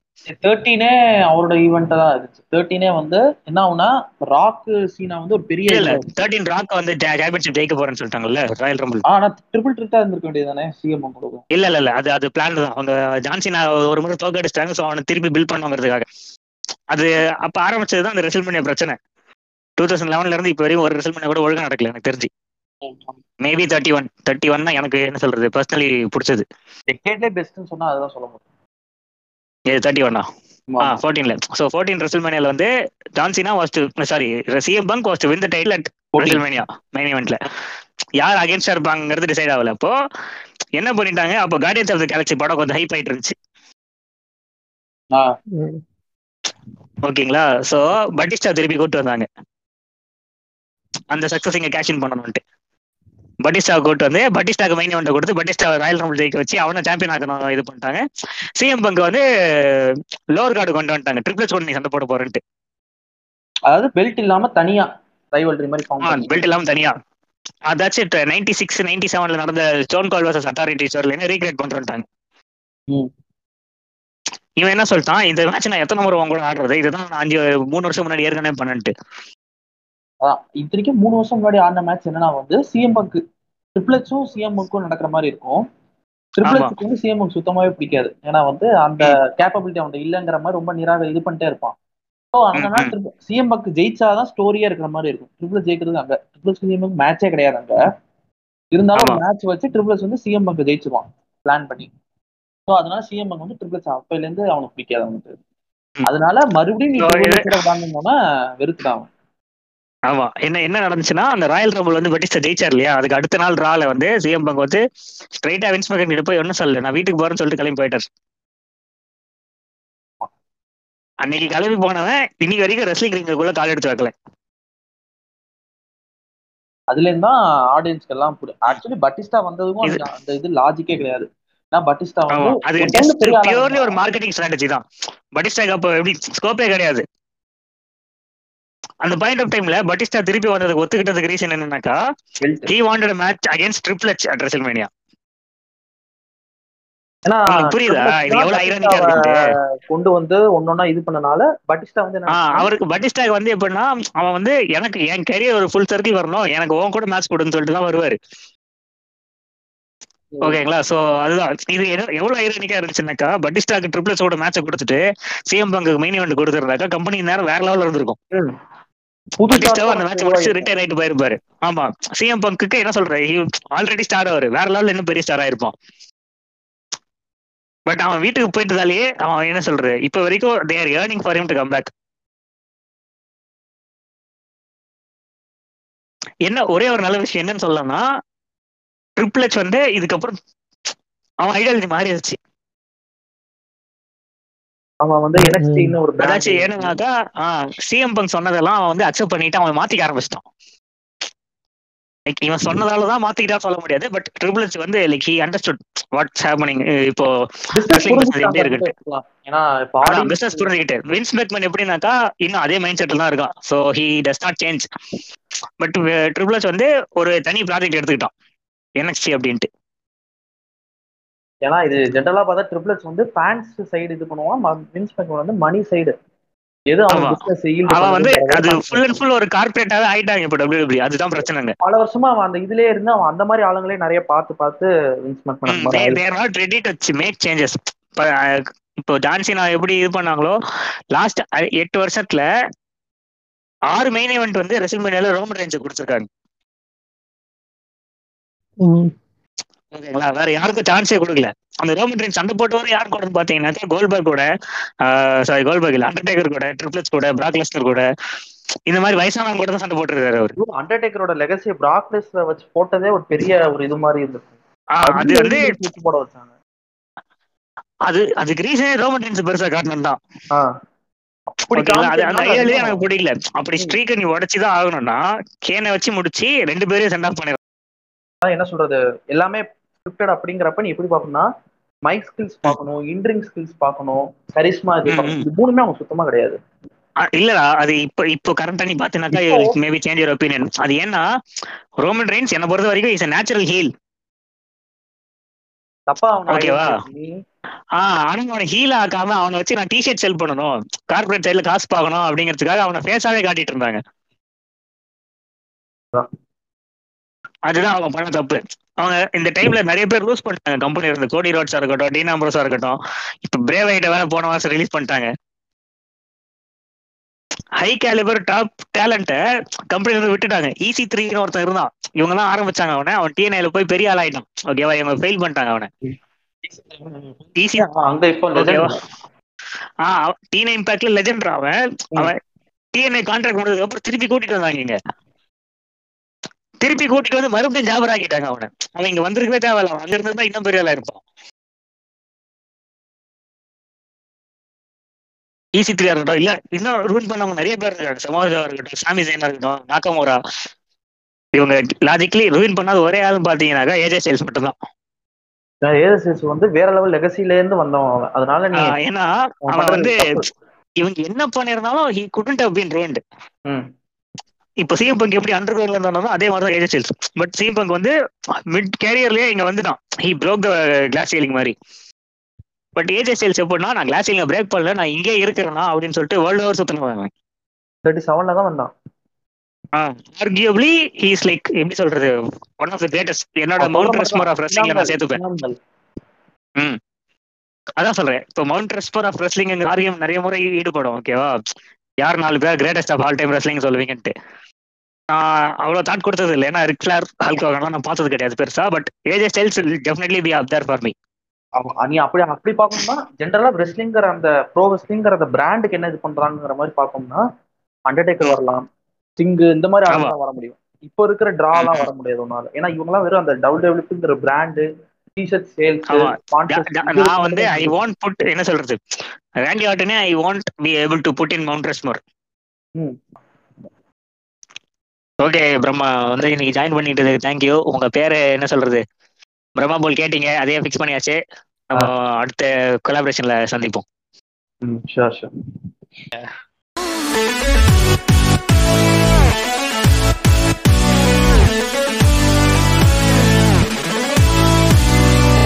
தேர்ட்டீனே அவரோட ஈவெண்ட்டா தான் இருந்துச்சு தேர்ட்டீனே வந்து என்ன ஆகுனா ராக் சீனா வந்து ஒரு பெரிய இல்ல தேர்ட்டின் ராக் வந்து சாம்பியன்ஷிப் ஜெயிக்க போறேன்னு சொல்லிட்டாங்கல்ல ராயல் ரம்பிள் ஆனா ட்ரிபிள் ட்ரிட்டா இருந்திருக்க வேண்டியதானே சிஎம் கொடுக்கும். இல்ல இல்ல இல்ல. அது அது பிளான் தான். அவங்க ஜான்சினா ஒரு முறை தோக்கடிச்சிட்டாங்க ஸோ அவனை திருப்பி பில்ட் பண்ணுவாங்கிறதுக்காக. அது அப்ப ஆரம்பிச்சது தான் அந்த ரெசல்மேனியா பிரச்சனை. டூ தௌசண்ட் லெவன்ல இருந்து இப்போ வரையும் ஒரு ரெசல்மேனியா கூட ஒழுங்கா நடக்கல எனக்கு தெரிஞ்சு. மேபி தேர்ட்டி ஒன் தேர்ட்டி ஒன்னா எனக்கு என்ன சொல்றது பர்சனலி பிடிச்சது. டெக்கேட்லே பெஸ்ட்னு சொன்னா அதுதான் சொல்ல முடியும். தேர்ட்டி ஒன்னா. ஃபோர்டீன்ல ஸோ ஃபோர்டீன் ரெசல்மேனியால வந்து John Cena was to sorry CM Punk was to win the title at 14. WrestleMania main ஈவெண்ட்ல யார் அகேன்ஸ்டா இருப்பாங்கிறது டிசைட் ஆகல. அப்போ என்ன பண்ணிட்டாங்க? அப்போ கார்டியன்ஸ் ஆஃப் த கேலக்சி படம் கொஞ்சம் ஹைப் ஆயிட்டு இருந்துச்சு. ஓகேங்களா? சோ பட்டிஸ்டா திருப்பி கூட்டு வந்தாங்க. அந்த சக்சஸ் இங்க கேஷ் இன் பண்ணணும்ட்டு பட்டிஸ்டா கூட்டு வந்து பட்டிஸ்டாக்கு மெயின் இவெண்ட் கொடுத்து பட்டிஸ்டா ராயல் ரம்பிள் ஜெயிக்க வச்சு அவனை சாம்பியன் ஆக்கணும் இது பண்ணிட்டாங்க. சிஎம் பங்க் வந்து லோவர் கார்டு கொண்டு வந்துட்டாங்க. ட்ரிபிள்ஸ் கொண்டு நீ சண்டை போட போறேன்ட்டு. அதாவது பெல்ட் இல்லாம தனியா ரைவல்ரி மாதிரி பெல்ட் இல்லாம தனியா. அதாச்சும் நைன்டி சிக்ஸ் நைன்டி செவன்ல நடந்த ஸ்டோன் கால் வர்சஸ் அத்தாரிட்டிஸ் வரல ரீக்ரியேட் பண்றேன்ட்டாங்க ம். இவன் என்ன சொல்லிட்டான்? இந்த மேட்ச் நான் எத்தனை முறை உங்க கூட ஆடுறது? இதுதான் நான் அஞ்சு மூணு வருஷம் முன்னாடி ஏற்கனவே பண்ணிட்டு அதான் இத்தனைக்கும் மூணு வருஷம் முன்னாடி ஆடின மேட்ச் என்னன்னா வந்து சிஎம் பங்க் ட்ரிபிள்ஸும் சிஎம் பங்க்கும் நடக்கிற மாதிரி இருக்கும். ட்ரிபிள்ஸுக்கு வந்து சிஎம் பங்க் சுத்தமாவே பிடிக்காது. ஏன்னா வந்து அந்த கேப்பபிலிட்டி அவன்கிட்ட இல்லைங்கிற மாதிரி ரொம்ப நிராக இது பண்ணிட்டே இருப்பான். ஸோ அதனால ம், சிஎம் பங்க் ஜெயிச்சாதான் ஸ்டோரியா இருக்கிற மாதிரி இருக்கும். ட்ரிபிள் ஜெயிக்கிறது அங்க ட்ரிபிள் சிஎம் பங்க் மேட்சே கிடையாது அங்க. இருந்தாலும். மேட்ச் வச்சு ட்ரிபிள்ஸ் வந்து சிஎம் பங்க் ஜெயிச்சிருவான் பிளான் பண்ணி. ஸோ அதனால சிஎம் பங்க் வந்து ட்ரிபிள்ஸ் அப்பையில இருந்து அவனுக்கு பிடிக்காது அவனுக்கு. அதனால மறுபடியும் நீ விளாடணும்னா வெறுத்துட்டான் அவன். ஆமா. என்ன என்ன நடந்துச்சுன்னா அந்த ராயல் ரம்பிள் வந்து பட்டிஸ்டா ஜெயிச்சார் இல்லையா? அதுக்கு அடுத்த நாள் ரால வந்து சிஎம் பங்க் வந்து ஸ்ட்ரைட்டா வின்ஸ் மேக்கர் கிட்ட போய் ஒன்னும் சொல்லல. நான் வீட்டுக்கு போறேன்னு சொல்லிட்டு கிளம்பி போயிட்டார். அன்னைக்கு கிளம்பி போனவன் இன்னைக்கு வரைக்கும் ரெஸ்லிங் ரிங்குக்குள்ள கால் எடுத்து வைக்கல. அதுல இருந்து தான் ஆடியன்ஸ்க்கு எல்லாம் ஆக்சுவலி பட்டிஸ்டா வந்ததுக்கும் அந்த- இது லாஜிக்கே கிடையாது. ஏன்னா பட்டிஸ்டா வந்து அது ஒரு. மார்க்கெட்டிங் ஸ்ட்ராட்டஜி தான். பட்டிஸ்டாக்கு அப்போ எப்படி ஸ்கோப்பே கிடையாது. அந்த பாயிண்ட் ஆஃப் டைம்ல பட்டிஸ்டா திருப்பி வந்ததுக்கு ஒத்துக்கிட்டதுக்கு ரீசன் என்னன்னாக்கா. He wanted match against triple H at WrestleMania புரியுதா? இது எவ்வளவு பட்டிஸ்டாவை இருக்குன்ட்டு. கொண்டு வந்து ஒன்னொன்னா இது பண்ணனால பட்டிஸ்டா வந்து அவருக்கு பட்டிஸ்டாக்கு வந்து எப்படின்னா அவன் வந்து எனக்கு என் கரியர் ஒரு ஃபுல் சர்க்கிள் வரணும். எனக்கு உன் கூட மேட்ச் கொடுன்னு சொல்லிட்டு தான் வருவாரு. ஓகேங்களா சோ அதுதான். இது எவ்வ- எவ்வளவு ஐரனிக்கா இருந்துச்சுன்னாக்கா பட்டிஸ்டாக்கு ட்ரிபிள்ஸோட மேட்சை கொடுத்துட்டு சிஎம் பங்கு மெயின் இவெண்ட் கொடுத்துருந்தாக்கா கம்பெனி நேரம் வேற லெவல்ல இருந்திருக்கும். அந்த மேட்ச் முடிச்சு. ரிட்டையர் ஆயிட்டு போயிருப்பாரு. ஆமா. சிஎம் பங்குக்கு என்ன சொல்ற? ஆல்ரெடி ஸ்டார் அவரு வேற லெவல்ல இன்னும் பெரிய ஸ்டார் ஆயிருப்பான். பட் அவன் வீட்டுக்கு போயிட்டதாலேயே அவன் என்ன சொல்றது இப்ப வரைக்கும் they are earning for to come back என்ன ஒரே ஒரு நல்ல விஷயம் என்னன்னு சொல்லலாம்னா ட்ரிபிள் எச் வந்து இதுக்கப்புறம் அவன் ஐடியாலஜி மாறிடுச்சு. அவன் வந்து NXT ன்னு ஒரு அதாச்சும் ஏன்னாக்கா சிஎம் பங்க் சொன்னதெல்லாம் அவன் வந்து அக்செப்ட் பண்ணிட்டு அவன் மாத்திக்க ஆரம்பிச்சிட்டான். லைக் இவன் சொன்னதாலதான் மாத்திக்கிட்டா சொல்ல முடியாது பட் ட்ரிபிள் எச் வந்து like he understood what's happening இப்போ எப்படி. ஏன்னா பிசினஸ் புரிஞ்சுக்கிட்டு. வின்ஸ் மேக்மன் எப்படின்னாக்கா இன்னும் அதே மைண்ட் செட்ல தான் இருக்கான். So he does not change but triple H வந்து ஒரு தனி ப்ராஜெக்ட் எடுத்துக்கிட்டான். என்எக்ஸ்டி அப்படின்ட்டு. ஏன்னா இது ஜென்ரலா பார்த்தா ட்ரிபிள் எச் வந்து ஃபேன்ஸ் சைடு இது பண்ணுவான் வின்ஸ் மேக்மேன் வந்து மணி சைடு எது அவன். பிசினஸ் அவன் வந்து அது ஃபுல் அண்ட் ஃபுல் ஒரு கார்பரேட்டாவே ஆயிட்டாங்க இப்போ டபிள்யூ அதுதான் பிரச்சனைங்க. பல வருஷமா அவன் அந்த இதுலயே இருந்து அவன் அந்த மாதிரி ஆளுங்களே நிறைய பார்த்து பார்த்து Vince McMahon they're not ready to make changes இப்போ ஜான்சினா எப்படி இது பண்ணாங்களோ லாஸ்ட் எட்டு வருஷத்துல ஆறு மெயின் ஈவெண்ட் வந்து ரெசில்மேனியால ரோமன் ரேஞ்சு கொடுத்துருக்காங்க. ஓகேங்களா வேற யாருக்கும் சான்ஸே கொடுக்கல. அந்த ரோமன் சண்டை போட்டவரும் யார் கூட பாத்தீங்கன்னா கோல்பர்க் கூட சாரி கோல்பர்க் இல்ல அண்டர்டேக்கர் கூட ட்ரிப்ளஸ் கூட பிராக்லஸ்டர் கூட இந்த மாதிரி வயசானவங்க கூட தான் சண்டை போட்டுருக்காரு அவர். அண்டர்டேக்கரோட லெகசியை பிராக்லெஸ்ல வச்சு போட்டதே ஒரு பெரிய ஒரு இது மாதிரி இருந்திருக்கு. அது வந்து போட வச்சாங்க. அது அதுக்கு ரீசனே ரோமன் ரேஞ்ச் பெருசா காட்டணும் தான். எனக்கு பிடிக்கல. அப்படி ஸ்ட்ரீக்கை நீ உடச்சுதான் ஆகணும்னா கேனை வச்சு முடிச்சு ரெண்டு பேரையும் சென்ட் ஆஃப் அதான் என்ன சொல்றது எல்லாமே ஸ்கிரிப்டட் அப்படிங்கிறப்ப நீ எப்படி பார்க்கணும்னா மைக் ஸ்கில்ஸ் பார்க்கணும் இன்ட்ரிங் ஸ்கில்ஸ் பார்க்கணும் கரிஸ்மா இது. இது மூணுமே அவங்க சுத்தமா கிடையாது. இல்லடா அது இப்போ இப்போ கரண்டா நீ பாத்தீங்கன்னாக்கா மேபி சேஞ்ச் யுவர் ஒப்பீனியன் அது ஏன்னா ரோமன் ரெயின்ஸ் என்ன பொறுத்த வரைக்கும் இஸ் நேச்சுரல் ஹீல் தப்பா அவங்க ஓகேவா? ஆஹ் ஆனா அவனை ஹீல் ஆக்காம அவனை வச்சு நான் டிஷர்ட் செல் பண்ணணும். கார்பரேட் சைடுல காசு பார்க்கணும் அப்படிங்கிறதுக்காக அவனை ஃபேஸாவே காட்டிட்டு இருந்தாங்க. அதுதான் அவங்க பண்ண தப்பு. அவங்க இந்த டைம்ல நிறைய பேர் லூஸ் பண்ணிட்டாங்க. கம்பெனி இருந்து கோடி ரோட்ஸா இருக்கட்டும் டீனா அம்ரோஸா இருக்கட்டும். இப்ப பிரேவ் ஐட்ட வேற போன மாசம் ரிலீஸ் பண்ணிட்டாங்க. High calibre top talent company வந்து விட்டுட்டாங்க. ஈசி த்ரீன்னு ஒருத்தன் இருந்தான். இவங்க தான் ஆரம்பிச்சாங்க அவனை. அவன் டிஎன்ஐல போய் பெரிய ஆள் ஆயிட்டான். ஓகேவா இவங்க ஃபெயில் பண்ணிட்டாங்க அவனை. இப்போ ஓகேவா legend. ஆ டீன இம்பாக்ட்ல லெஜெண்ட் அவன். அவன் டிஎன்ஐ கான்ட்ராக்ட் முடிஞ்சதுக்கு அப்புறம் திருப்பி கூட்டிட்டு வந்தாங்க இங்க. திருப்பி கூட்டிட்டு வந்து மறுபடியும் ஜாபர் ஆக்கிட்டாங்க அவனை. அவன் இங்க வந்திருக்கவே தேவையில்ல. அங்க இருந்தா இன்னும் பெரிய ஆளா இருப்பான். ஈசி த்ரீயா இருக்கட்டும். இல்ல இன்னும் ரூல் பண்ணவங்க நிறைய பேர் இருக்காங்க. சமோஜா இருக்கட்டும் சாமி ஜெயினா இருக்கட்டும் நாக்கமோரா இவங்க லாஜிக்கலி ரூயின் பண்ணாத ஒரே ஆளும் பாத்தீங்கன்னாக்கா ஏஜே சேல்ஸ் மட்டும்தான். ஏஎஸ்எஸ் வந்து வேற லெவல் லெகசில இருந்து வந்தவன் அவன். அதனால நீ ஏன்னா அவன் வந்து. இவங்க என்ன பண்ணிருந்தாலும் ஹி குடண்ட் ஹவ் பீன் ம். இப்போ சிஎம் பங்க் எப்படி அண்டர் கிரவுண்ட்ல இருந்தாலும் அதே மாதிரி தான் AJ Styles but CM Punk வந்து மிட் கேரியர்லயே இங்க வந்துட்டான். He broke the glass ceiling மாதிரி. பட் ஏஜே சேல்ஸ் எப்படின்னா நான் கிளாஸ் சீலிங் பிரேக் பண்ணல நான் இங்கே இருக்கிறேன்னா அப்படின்னு சொல்லிட்டு வேர்ல்டு ஓவர் சுத்தினுவாங்க தேர்ட்டி செவன்ல தான் வந்தான். ஆர்கியூப்லி இஸ் லைக் எப்படி சொல்றது ஒன் ஆஃப் த கிரேட்டஸ்ட் என்னோட மவுண்ட் ரெஸ்மர் ஆஃப் ரெஸ்லிங்ல நான் சேர்த்துப்பேன். தான். அதான் சொல்றேன். இப்போ மவுண்ட் ரெஸ்பர் ஆஃப் ரெஸ்லிங் ஆர்கியம் நிறைய முறை ஈடுபடும் ஓகேவா யார் நாலு பேர் greatest of all time wrestling சொல்லுவீங்கன்ட்டு. நான் அவ்வளோ தாட் கொடுத்தது இல்லை. ஏன்னா ரிக்லார் ஹல்கோகன்லாம் நான் பார்த்தது கிடையாது பெருசா but AJ Styles definitely be up there for me நீ அப்படி அப்படி பார்க்கணும்னா ஜென்ரலா ரெஸ்லிங்கிற அந்த ப்ரோ ரெஸ்லிங்கிற அந்த பிராண்டுக்கு என்ன இது பண்றாங்கிற மாதிரி பார்க்கணும்னா அண்டர்டேக்கர் வரலாம் ஸ்டிங்கு இந்த மாதிரி. ஆளுங்க வர முடியும். இப்போ இருக்கிற டிராலாம் வர முடியாது உன்னால. ஏன்னா இவங்கலாம் வெறும் அந்த டபுள் டெவலப்ங்கிற பிராண்டு டிஷர்ட் சேல்ஸ். நான் வந்து ஐ வாண்ட் புட் என்ன சொல்றது? Randy ஆட்டனே I want be able to put in Mount Rushmore ம். ஓகே பிரம்மா வந்து இன்னைக்கு ஜாயின் பண்ணிட்டு தேங்க்யூ உங்க பேரு என்ன சொல்றது? பிரம்மா போல் கேட்டிங்க. அதே ஃபிக்ஸ் பண்ணியாச்சு. நம்ம அடுத்த கொலாபரேஷன்ல சந்திப்போம். ம் ஷூர்